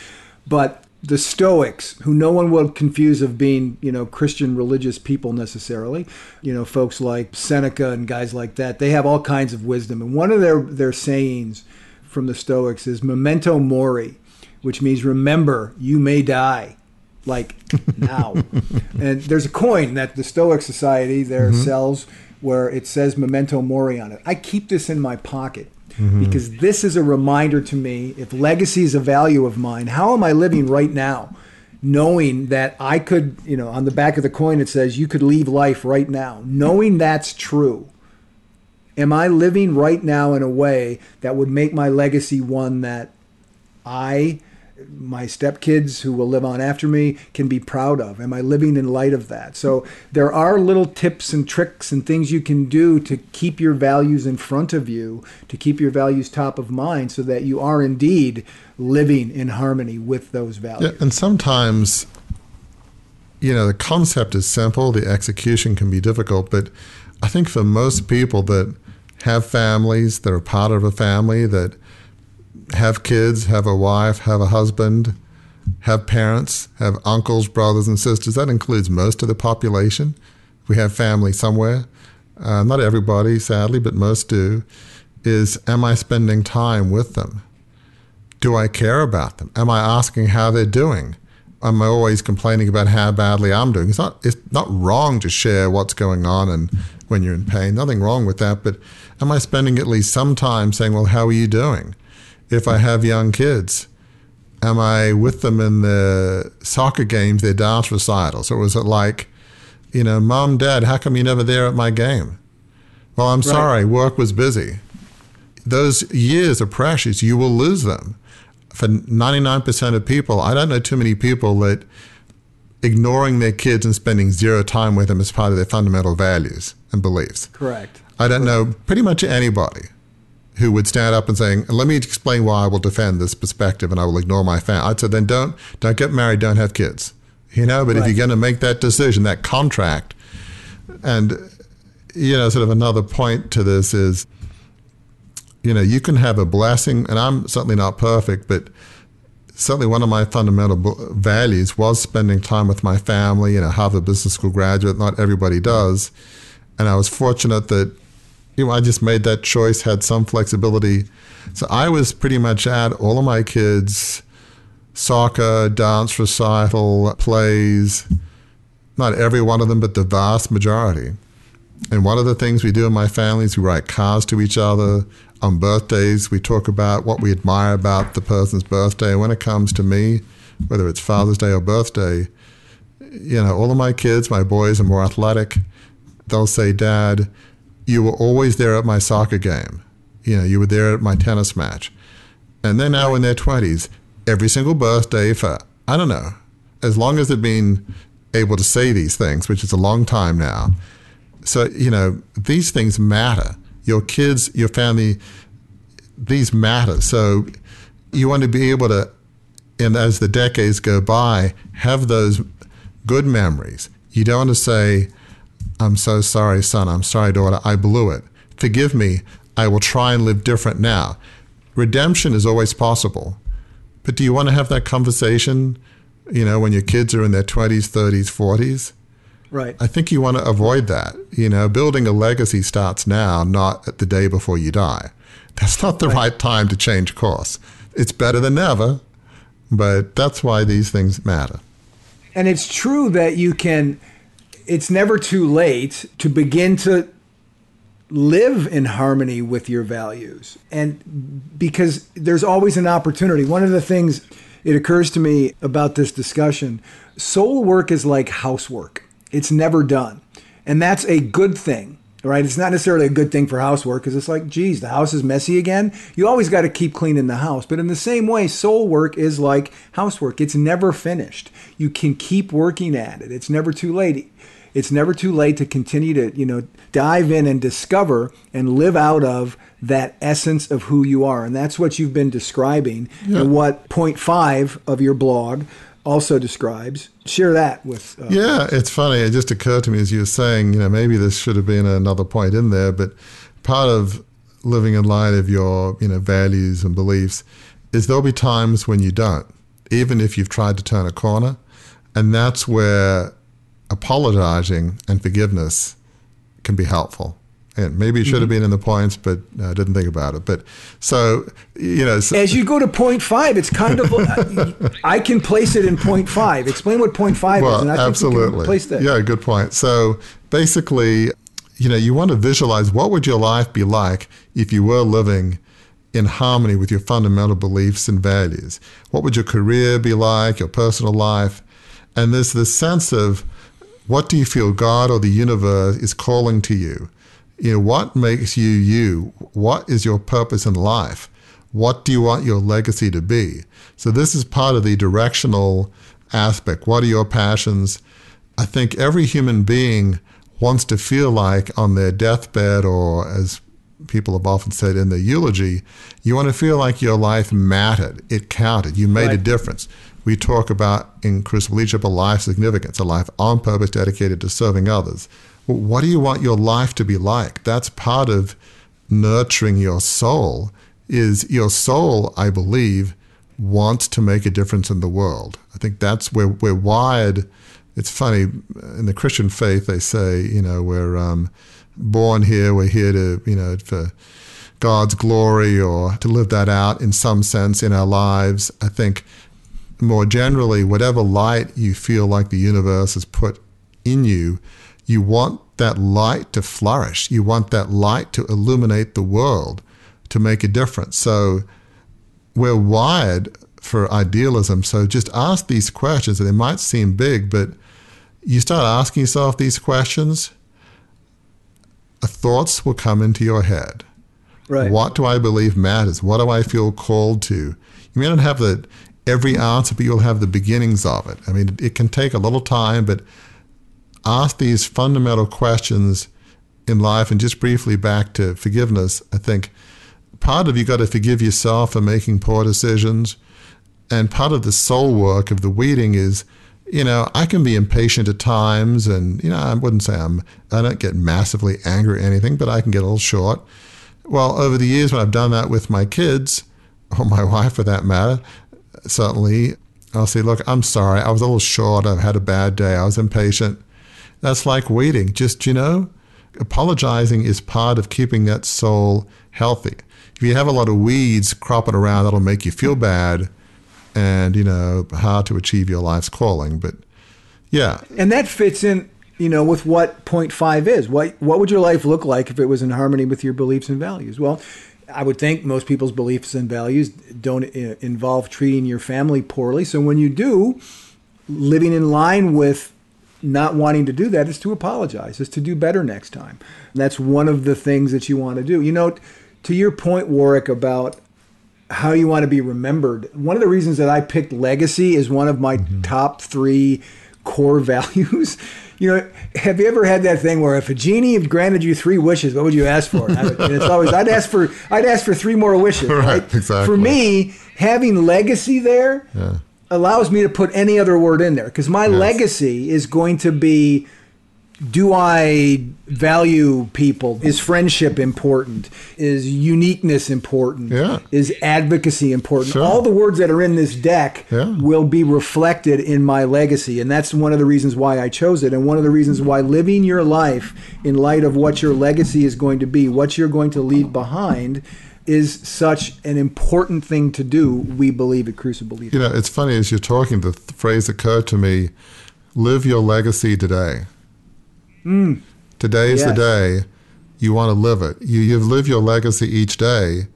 But the Stoics, who no one will confuse of being, you know, Christian religious people necessarily, you know, folks like Seneca and guys like that, they have all kinds of wisdom. And one of their, their sayings from the Stoics is memento mori, which means remember, you may die like now. *laughs* and there's a coin that the Stoic Society there mm-hmm. sells where it says memento mori on it. I keep this in my pocket mm-hmm. because this is a reminder to me if legacy is a value of mine, how am I living right now? Knowing that I could, you know, on the back of the coin it says you could leave life right now. Knowing that's true. Am I living right now in a way that would make my legacy one that I my stepkids who will live on after me can be proud of? Am I living in light of that? So there are little tips and tricks and things you can do to keep your values in front of you, to keep your values top of mind so that you are indeed living in harmony with those values. Yeah, and sometimes you know, the concept is simple, the execution can be difficult, but I think for most people that have families, that are part of a family, that have kids, have a wife, have a husband, have parents, have uncles, brothers, and sisters. That includes most of the population. We have family somewhere. Uh, not everybody, sadly, but most do. Is am I spending time with them? Do I care about them? Am I asking how they're doing? Am I always complaining about how badly I'm doing? It's not. It's not wrong to share what's going on and when you're in pain. Nothing wrong with that. But am I spending at least some time saying, "Well, how are you doing?" If I have young kids? Am I with them in the soccer games, their dance recitals? Or was it like, you know, mom, dad, how come you're never there at my game? Well, I'm right. sorry, work was busy. Those years are precious. You will lose them. For 99% of people, I don't know too many people that ignoring their kids and spending zero time with them is part of their fundamental values and beliefs. Correct. I don't know pretty much anybody who would stand up and saying, "Let me explain why I will defend this perspective and I will ignore my family." I'd say, "Then don't don't get married, don't have kids." You know, but right. if you're going to make that decision, that contract, and you know, sort of another point to this is, you know, you can have a blessing, and I'm certainly not perfect, but certainly one of my fundamental values was spending time with my family. You know, Harvard Business School graduate, not everybody does, and I was fortunate that you know, I just made that choice, had some flexibility. So I was pretty much at all of my kids' soccer, dance recital, plays, not every one of them, but the vast majority. And one of the things we do in my family is we write cards to each other. On birthdays, we talk about what we admire about the person's birthday. When it comes to me, whether it's Father's Day or birthday, you know, all of my kids, my boys are more athletic. They'll say, Dad, you were always there at my soccer game. You know, you were there at my tennis match. And they're now in their 20s. Every single birthday for, I don't know, as long as they've been able to say these things, which is a long time now. So, you know, these things matter. Your kids, your family, these matter. So you want to be able to, and as the decades go by, have those good memories. You don't want to say, I'm so sorry, son. I'm sorry, daughter. I blew it. Forgive me. I will try and live different now. Redemption is always possible. But do you want to have that conversation, you know, when your kids are in their 20s, 30s, 40s? Right. I think you want to avoid that. You know, building a legacy starts now, not at the day before you die. That's not the right, right time to change course. It's better than never, But that's why these things matter. And it's true that you can, it's never too late to begin to live in harmony with your values. And because there's always an opportunity. One of the things it occurs to me about this discussion soul work is like housework, it's never done. And that's a good thing right? It's not necessarily a good thing for housework because it's like, geez, the house is messy again. You always got to keep cleaning the house. But in the same way, soul work is like housework. It's never finished. You can keep working at it. It's never too late. It's never too late to continue to, you know, dive in and discover and live out of that essence of who you are. And that's what you've been describing yeah. and what point five of your blog also describes. Share that with. Uh, yeah, it's funny. It just occurred to me as you were saying, you know, maybe this should have been another point in there, but part of living in light of your, you know, values and beliefs is there'll be times when you don't, even if you've tried to turn a corner. And that's where apologizing and forgiveness can be helpful and maybe it should have mm-hmm. been in the points, but I uh, didn't think about it. But so you know, so, as you go to point five, it's kind of I can place it in point five. Explain what point five well, is, and I absolutely. place that. Yeah, good point. So basically, you know, you want to visualize what would your life be like if you were living in harmony with your fundamental beliefs and values. What would your career be like? Your personal life, and there's this sense of what do you feel God or the universe is calling to you you know, what makes you you? What is your purpose in life? What do you want your legacy to be? So this is part of the directional aspect. What are your passions? I think every human being wants to feel like on their deathbed or as people have often said in their eulogy, you want to feel like your life mattered. It counted. You made right. a difference. We talk about in Crucible Leadership a life significance, a life on purpose dedicated to serving others what do you want your life to be like? That's part of nurturing your soul. Is your soul, I believe, wants to make a difference in the world. I think that's where we're wired. It's funny in the Christian faith they say, you know, we're um, born here, we're here to, you know, for God's glory or to live that out in some sense in our lives. I think more generally, whatever light you feel like the universe has put in you, you want that light to flourish. You want that light to illuminate the world, to make a difference. So we're wired for idealism. So just ask these questions, and they might seem big, but you start asking yourself these questions, uh, thoughts will come into your head. Right. What do I believe matters? What do I feel called to? You may not have the every answer, but you'll have the beginnings of it. I mean, it can take a little time, but ask these fundamental questions in life. And just briefly back to forgiveness, I think part of you got to forgive yourself for making poor decisions. And part of the soul work of the weeding is, you know, I can be impatient at times, and you know, I wouldn't say I'm, I don't get massively angry or anything, but I can get a little short. Well, over the years, when I've done that with my kids, or my *laughs* wife for that matter, certainly, I'll say, look, I'm sorry, I was a little short, I've had a bad day, I was impatient. That's like waiting. Just, you know, apologizing is part of keeping that soul healthy. If you have a lot of weeds cropping around, that'll make you feel bad and, you know, hard to achieve your life's calling. But yeah. And that fits in, you know, with what point five is. What, what would your life look like if it was in harmony with your beliefs and values? Well, I would think most people's beliefs and values don't uh, involve treating your family poorly. So when you do, living in line with not wanting to do that is to apologize, is to do better next time. And that's one of the things that you want to do. You know, to your point, Warwick, about how you want to be remembered, one of the reasons that I picked legacy is one of my mm-hmm. top three core *laughs* values. You know, have you ever had that thing where if a genie granted you three wishes, what would you ask for? And it's always I'd ask for I'd ask for three more wishes. *laughs* Right, right? exactly. For me, having legacy there yeah allows me to put any other word in there because my yes. legacy is going to be do I value people? Is friendship important? Is uniqueness important? Yeah. Is advocacy important? Sure. All the words that are in this deck yeah. will be reflected in my legacy. And that's one of the reasons why I chose it. And one of the reasons why living your life in light of what your legacy is going to be, what you're going to leave behind, is such an important thing to do, we believe at Crucible Leadership. You know, it's funny as you're talking, the th- phrase occurred to me live your legacy today. Mm. Today is Yes. the day you want to live it. You, you live your legacy each day.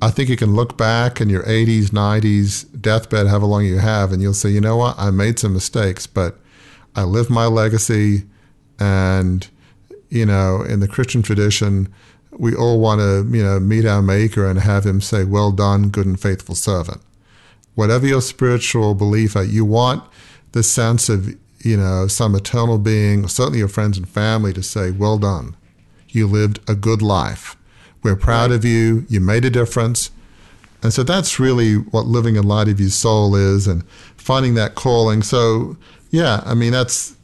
I think you can look back in your 80s, 90s, deathbed, however long you have, and you'll say, you know what, I made some mistakes, but I lived my legacy. And, you know, in the Christian tradition, we all want to, you know, meet our Maker and have Him say, well done, good and faithful servant. Whatever your spiritual belief, you want the sense of, you know, some eternal being, or certainly your friends and family, to say, well done. You lived a good life. We're proud of you. You made a difference. And so that's really what living in light of your soul is and finding that calling. So, yeah, I mean, that's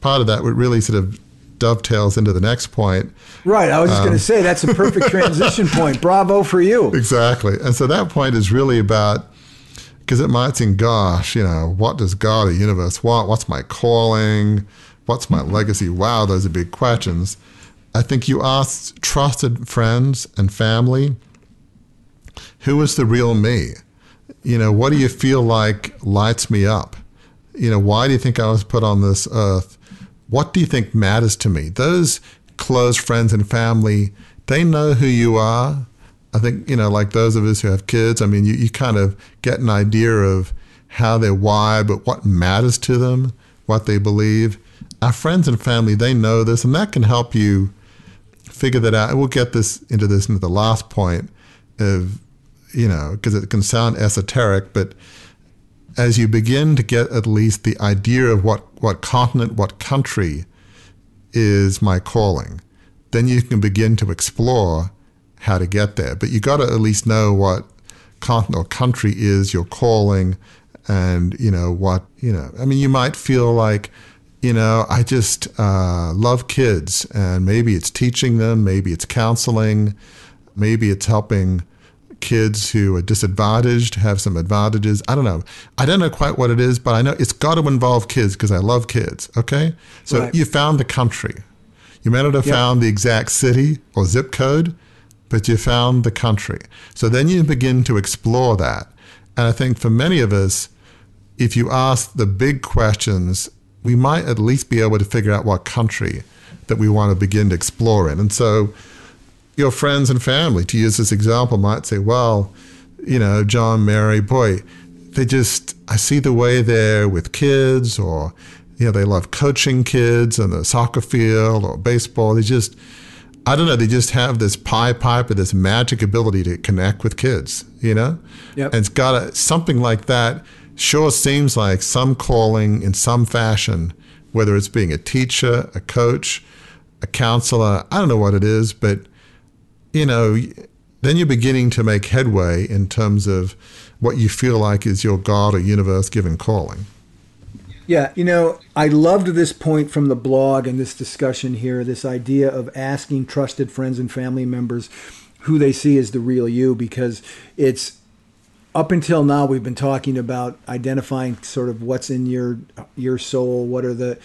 part of that. What really sort of dovetails into the next point. Right. I was just going to um, say that's a perfect *laughs* transition point. Bravo for you. Exactly. And so that point is really about because it might seem, gosh, you know, what does God or universe want? What's my calling? What's my legacy? Wow, those are big questions. I think you ask trusted friends and family, who is the real me? You know, what do you feel like lights me up? You know, why do you think I was put on this earth? What do you think matters to me? Those close friends and family, they know who you are. I think, you know, like those of us who have kids, I mean, you, you kind of get an idea of how they're wired, but what matters to them, what they believe. Our friends and family, they know this, and that can help you figure that out. And we'll get this into this into the last point of, you know, because it can sound esoteric, but as you begin to get at least the idea of what, what continent, what country is my calling, then you can begin to explore how to get there. But you got to at least know what continent or country is your calling and, you know, what, you know, I mean, you might feel like, you know, I just uh, love kids and maybe it's teaching them, maybe it's counseling, maybe it's helping kids who are disadvantaged have some advantages. I don't know. I don't know quite what it is, but I know it's got to involve kids because I love kids. Okay. So Right. you found the country. You may not have found the exact city or zip code, but you found the country. So then you begin to explore that. And I think for many of us, if you ask the big questions, we might at least be able to figure out what country that we want to begin to explore in. And so your friends and family, to use this example, might say, well, you know, John, Mary, boy, they just, I see the way they're with kids or, you know, they love coaching kids on the soccer field or baseball. They just, I don't know, they just have this pie pipe or this magic ability to connect with kids, you know? Yep. And it's got a, something like that sure seems like some calling in some fashion, whether it's being a teacher, a coach, a counselor, I don't know what it is, but you know, then you're beginning to make headway in terms of what you feel like is your God or universe given calling. Yeah, you know, I loved this point from the blog and this discussion here this idea of asking trusted friends and family members who they see as the real you because it's up until now we've been talking about identifying sort of what's in your your soul what are the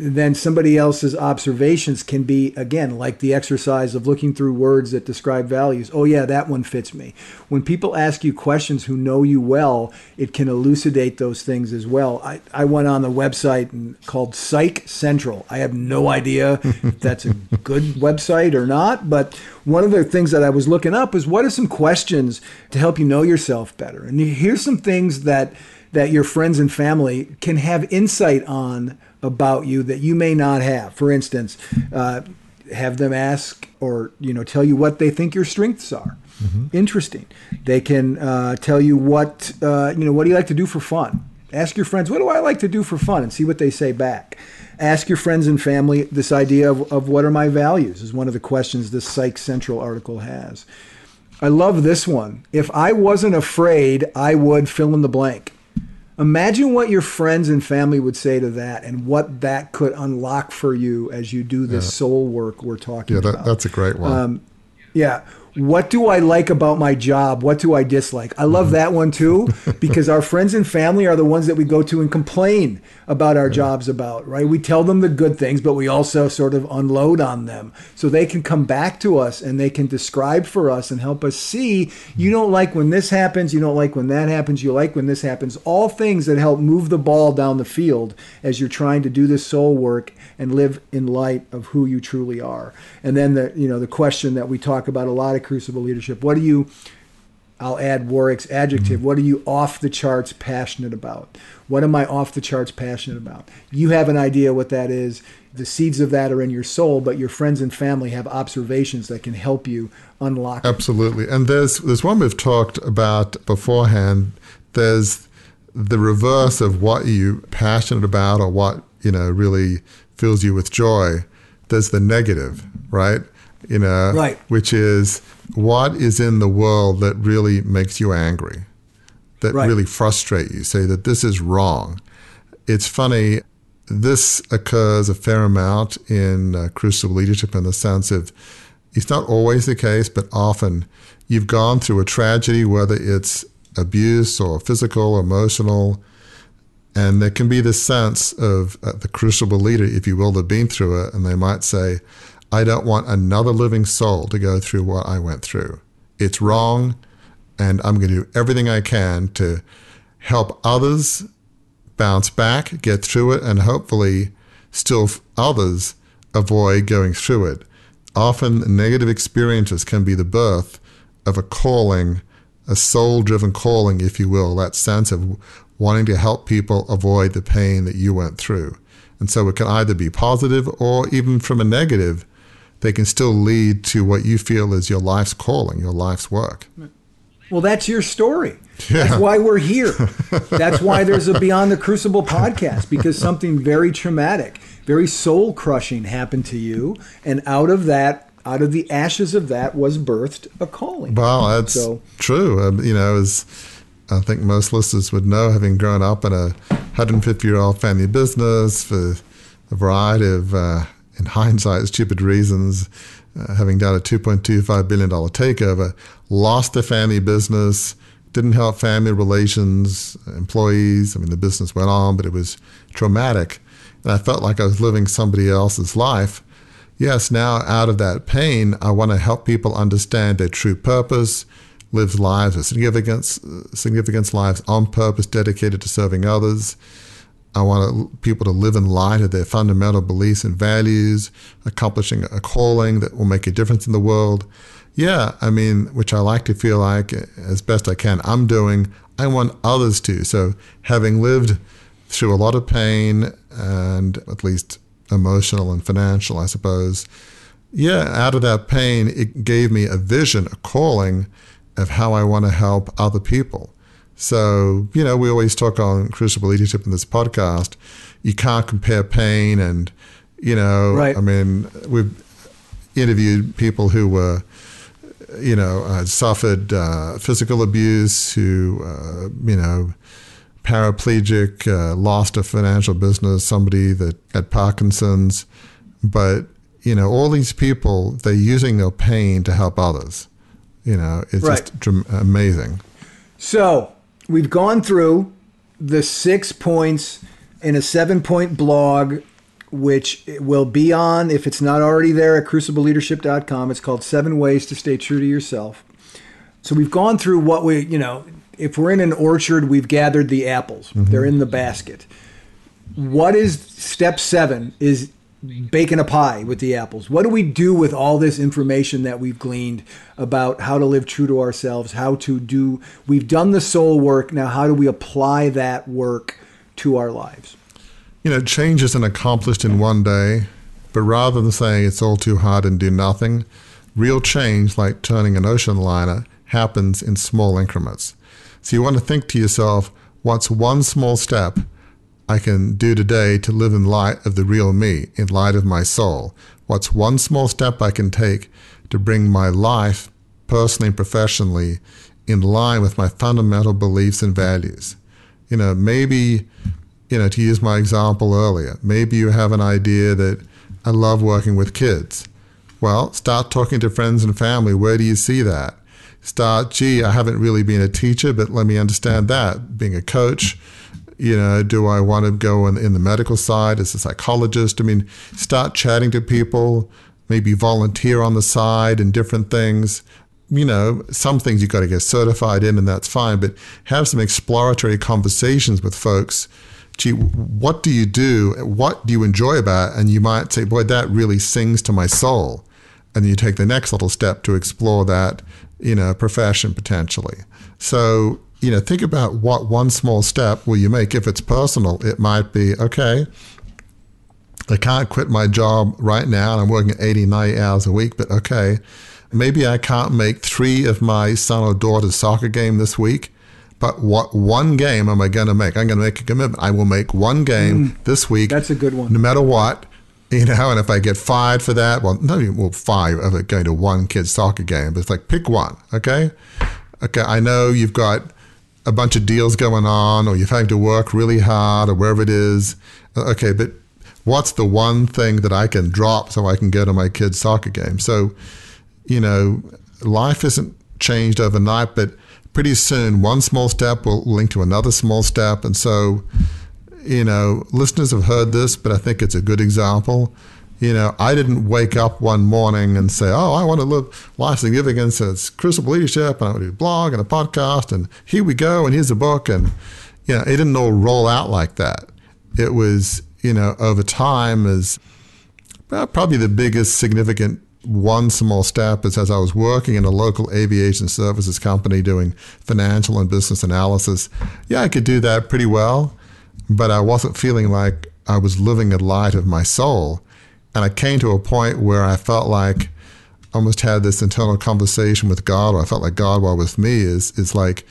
then somebody else's observations can be again like the exercise of looking through words that describe values. Oh yeah that one fits me. When people ask you questions who know you well it can elucidate those things as well. I, I went on the website called psych central. I have no idea if that's a good *laughs* website or not but one of the things that i was looking up is what are some questions to help you know yourself better? And here's some things that that your friends and family can have insight on about you that you may not have. For instance, uh, have them ask or you know tell you what they think your strengths are. Interesting. They can uh, tell you what uh, you know. What do you like to do for fun? Ask your friends, what do I like to do for fun, and see what they say back. Ask your friends and family this idea of, of what are my values is one of the questions this Psych Central article has. I love this one. If I wasn't afraid, I would fill in the blank. Imagine what your friends and family would say to that and what that could unlock for you as you do this soul work we're talking Yeah, that, about. Yeah, that's a great one. Um, yeah. What do I like about my job? What do I dislike? I love mm-hmm. that one too *laughs* because our friends and family are the ones that we go to and complain about our jobs about, right? We tell them the good things, but we also sort of unload on them so they can come back to us and they can describe for us and help us see you mm-hmm. don't like when this happens, you don't like when that happens, you like when this happens. All things that help move the ball down the field as you're trying to do this soul work and live in light of who you truly are. And then the you know the question that we talk about a lot crucible leadership, what do you I'll add Warwick's adjective. Mm-hmm. What are you off the charts passionate about? What am I off the charts passionate about? You have an idea what that is. The seeds of that are in your soul, but your friends and family have observations that can help you unlock. Absolutely. And there's there's one we've talked about beforehand. There's the reverse of what you passionate about or what, you know, really fills you with joy. There's the negative, right? You know, right. which is what is in the world that really makes you angry, that Right. really frustrate you, say that this is wrong. It's funny, this occurs a fair amount in uh, crucible leadership in the sense of it's not always the case, but often you've gone through a tragedy, whether it's abuse or physical, or emotional, and there can be this sense of uh, the crucible leader, if you will, that have been through it, and they might say, I don't want another living soul to go through what I went through. It's wrong, and I'm going to do everything I can to help others bounce back, get through it, and hopefully still others avoid going through it. Often negative experiences can be the birth of a calling, a soul driven calling, if you will, that sense of wanting to help people avoid the pain that you went through. And so it can either be positive or even from a negative, they can still lead to what you feel is your life's calling, your life's work. Well, that's your story. Yeah. That's why we're here. That's why there's a Beyond the Crucible podcast because something very traumatic, very soul crushing happened to you. And out of that, out of the ashes of that was birthed a calling. Well, that's So- true. Um, you know, as I think most listeners would know, having grown up in a 150 year old family business for a variety of, uh, in hindsight, stupid reasons, uh, having done a $2.25 billion takeover, lost the family business, didn't help family relations, employees. I mean, the business went on, but it was traumatic. And I felt like I was living somebody else's life yes, now out of that pain, I want to help people understand their true purpose, live lives of significance, significance lives on purpose, dedicated to serving others. I want people to live in light of their fundamental beliefs and values, accomplishing a calling that will make a difference in the world. Yeah, I mean, which I like to feel like, as best I can, I'm doing. I want others to. So, having lived through a lot of pain and at least emotional and financial, I suppose. Yeah, out of that pain, it gave me a vision, a calling of how I want to help other people. So, you know, we always talk on Crucible Leadership in this podcast. You can't compare pain and, you know, Right. I mean, we've interviewed people who were, you know, uh, suffered uh, physical abuse, who, uh, you know, paraplegic, uh, lost a financial business, somebody that had Parkinson's. But, you know, all these people, they're using their pain to help others. You know, it's Right. just dram- amazing. So we've gone through the six points in a seven point blog, which will be on, if it's not already there, at crucibleleadership.com. It's called Seven Ways to Stay True to Yourself. So we've gone through what we, you know, if we're in an orchard, we've gathered the apples, mm-hmm. they're in the basket. What is step seven? Is baking a pie with the apples. What do we do with all this information that we've gleaned about how to live true to ourselves, how to do, we've done the soul work. Now, how do we apply that work to our lives? You know, change isn't accomplished in one day, but rather than saying it's all too hard and do nothing, real change, like turning an ocean liner, happens in small increments. So you want to think to yourself, what's one small step I can do today to live in light of the real me, in light of my soul? What's one small step I can take to bring my life, personally and professionally, in line with my fundamental beliefs and values? You know, maybe, you know, to use my example earlier, maybe you have an idea that I love working with kids. Well, start talking to friends and family. Where do you see that? Start, gee, I haven't really been a teacher, but let me understand that. Being a coach, you know, do I want to go in, in the medical side as a psychologist? I mean, start chatting to people, maybe volunteer on the side and different things. You know, some things you've got to get certified in, and that's fine, but have some exploratory conversations with folks gee, what do you do? What do you enjoy about it? And you might say, boy, that really sings to my soul. And you take the next little step to explore that, you know, profession potentially. So, you know, think about what one small step will you make. If it's personal, it might be, okay, I can't quit my job right now and I'm working 80, 90 hours a week, but okay, maybe I can't make three of my son or daughter's soccer game this week but what one game am I going to make? I'm going to make a commitment. I will make one game mm, this week. That's a good one. No matter what, you know. And if I get fired for that, well, not even well five of it going to one kid's soccer game, but it's like pick one. Okay, okay. I know you've got a bunch of deals going on, or you're having to work really hard, or wherever it is. Okay, but what's the one thing that I can drop so I can go to my kid's soccer game? So, you know, life isn't changed overnight, but pretty soon one small step will link to another small step. And so, you know, listeners have heard this, but I think it's a good example. You know, I didn't wake up one morning and say, oh, I want to live life significance as Crucible Leadership, and I want to do a blog and a podcast, and here we go, and here's a book. And, you know, it didn't all roll out like that. It was, you know, over time as probably the biggest significant one small step is as I was working in a local aviation services company doing financial and business analysis. Yeah, I could do that pretty well, but I wasn't feeling like I was living a light of my soul. And I came to a point where I felt like I almost had this internal conversation with God, or I felt like God while with me is is like,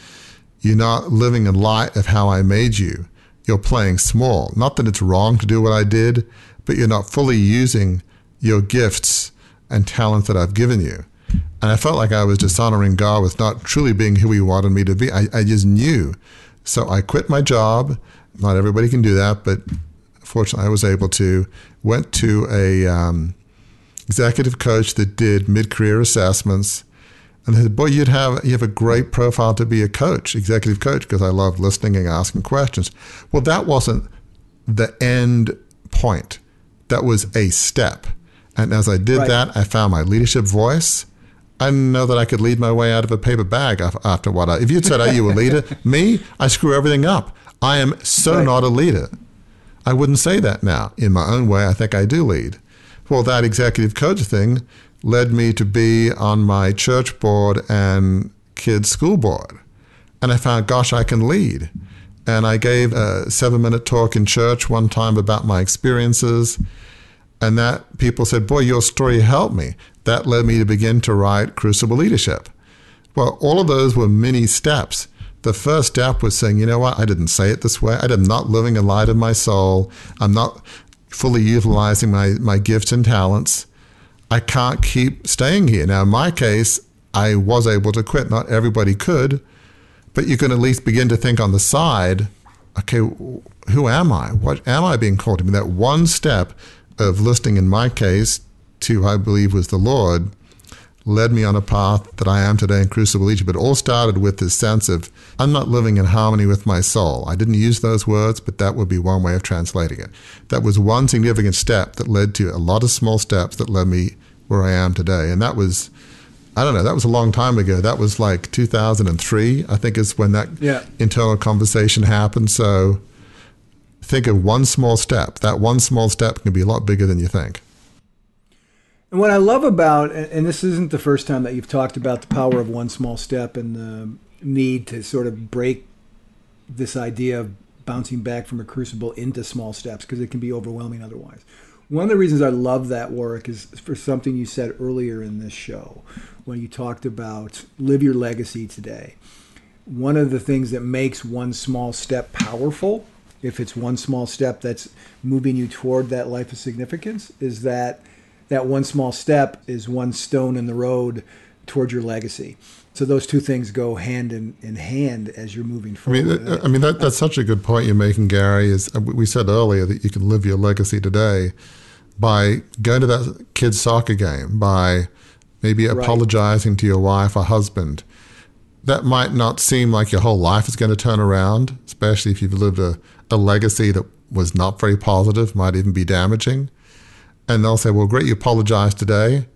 you're not living in light of how I made you. You're playing small. Not that it's wrong to do what I did, but you're not fully using your gifts and talents that I've given you. And I felt like I was dishonoring God with not truly being who He wanted me to be. I, I just knew. So I quit my job. Not everybody can do that, but fortunately I was able to. Went to a um, executive coach that did mid-career assessments, and they said, "Boy, you'd have you have a great profile to be a coach, executive coach, because I love listening and asking questions." Well, that wasn't the end point. That was a step. And as I did right. that, I found my leadership voice. I didn't know that I could lead my way out of a paper bag after what I. If you'd said, "Are you a leader?" *laughs* Me, I screw everything up. I am so right. not a leader. I wouldn't say that now. In my own way, I think I do lead. Well, that executive coach thing led me to be on my church board and kids' school board, and I found, gosh, I can lead. And I gave a seven-minute talk in church one time about my experiences and that people said, Boy, your story helped me. That led me to begin to write Crucible Leadership. Well, all of those were mini steps. The first step was saying, you know what, I didn't say it this way. I'm not living a light of my soul. I'm not fully utilizing my, my gifts and talents. I can't keep staying here. Now, in my case, I was able to quit. Not everybody could, but you can at least begin to think on the side okay, who am I? What am I being called to be? That one step of listening, in my case, to I believe was the Lord, led me on a path that I am today in Crucible Leadership. But it all started with this sense of I'm not living in harmony with my soul. I didn't use those words, but that would be one way of translating it. That was one significant step that led to a lot of small steps that led me where I am today. And that was, I don't know, that was a long time ago. That was like 2003, I think is when that yeah. internal conversation happened. So think of one small step. That one small step can be a lot bigger than you think. And what I love about, and this isn't the first time that you've talked about the power of one small step and the need to sort of break this idea of bouncing back from a crucible into small steps because it can be overwhelming otherwise. One of the reasons I love that work is for something you said earlier in this show when you talked about live your legacy today. One of the things that makes one small step powerful if it's one small step that's moving you toward that life of significance, is that that one small step is one stone in the road toward your legacy. So those two things go hand in, in hand as you're moving forward. I mean, I mean that, that's such a good point you're making, Gary. Is uh, we said earlier that you can live your legacy today, by going to that kid's soccer game, by maybe right. apologizing to your wife or husband. That might not seem like your whole life is going to turn around, especially if you've lived a, a legacy that was not very positive, might even be damaging. And they'll say, Well, great, you apologized today.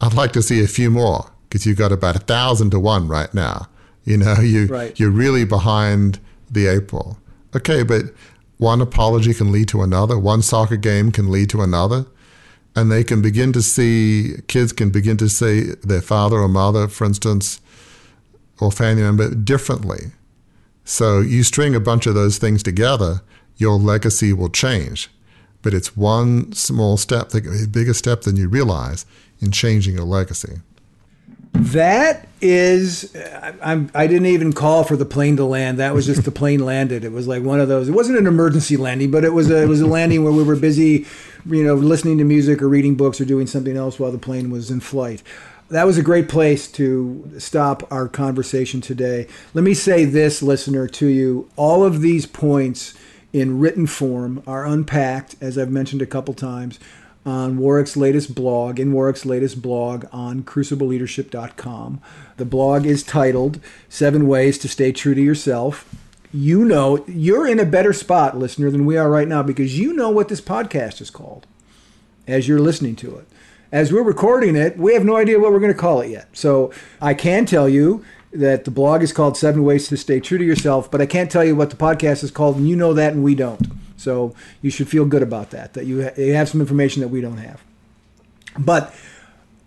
I'd like to see a few more because you've got about a thousand to one right now. You know, you, right. you're really behind the April. Okay, but one apology can lead to another, one soccer game can lead to another. And they can begin to see, kids can begin to see their father or mother, for instance, or family member differently. So you string a bunch of those things together, your legacy will change. But it's one small step, a bigger step than you realize in changing your legacy. That is, I'm, I didn't even call for the plane to land. That was just the plane *laughs* landed. It was like one of those. It wasn't an emergency landing, but it was a, it was a landing where we were busy, you know, listening to music or reading books or doing something else while the plane was in flight. That was a great place to stop our conversation today. Let me say this, listener, to you. All of these points in written form are unpacked, as I've mentioned a couple times on Warwick's latest blog, in Warwick's latest blog on crucibleleadership.com. The blog is titled Seven Ways to Stay True to Yourself. You know, you're in a better spot, listener, than we are right now because you know what this podcast is called as you're listening to it. As we're recording it, we have no idea what we're going to call it yet. So I can tell you that the blog is called Seven Ways to Stay True to Yourself, but I can't tell you what the podcast is called, and you know that, and we don't. So you should feel good about that, that you, ha- you have some information that we don't have. But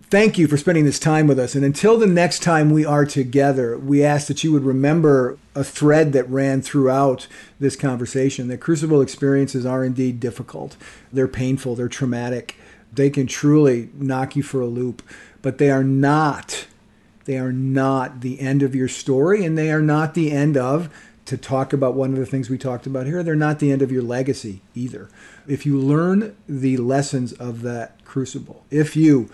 thank you for spending this time with us. And until the next time we are together, we ask that you would remember a thread that ran throughout this conversation that crucible experiences are indeed difficult. They're painful, they're traumatic, they can truly knock you for a loop, but they are not. They are not the end of your story, and they are not the end of to talk about one of the things we talked about here, they're not the end of your legacy either. If you learn the lessons of that crucible, if you,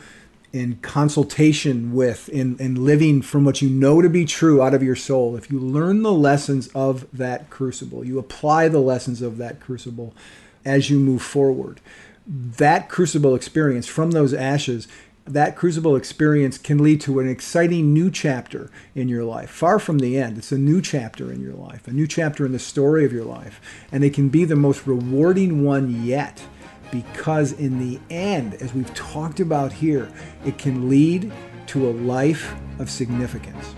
in consultation with, in, in living from what you know to be true out of your soul, if you learn the lessons of that crucible, you apply the lessons of that crucible as you move forward, that crucible experience from those ashes that crucible experience can lead to an exciting new chapter in your life. Far from the end, it's a new chapter in your life, a new chapter in the story of your life. And it can be the most rewarding one yet because, in the end, as we've talked about here, it can lead to a life of significance.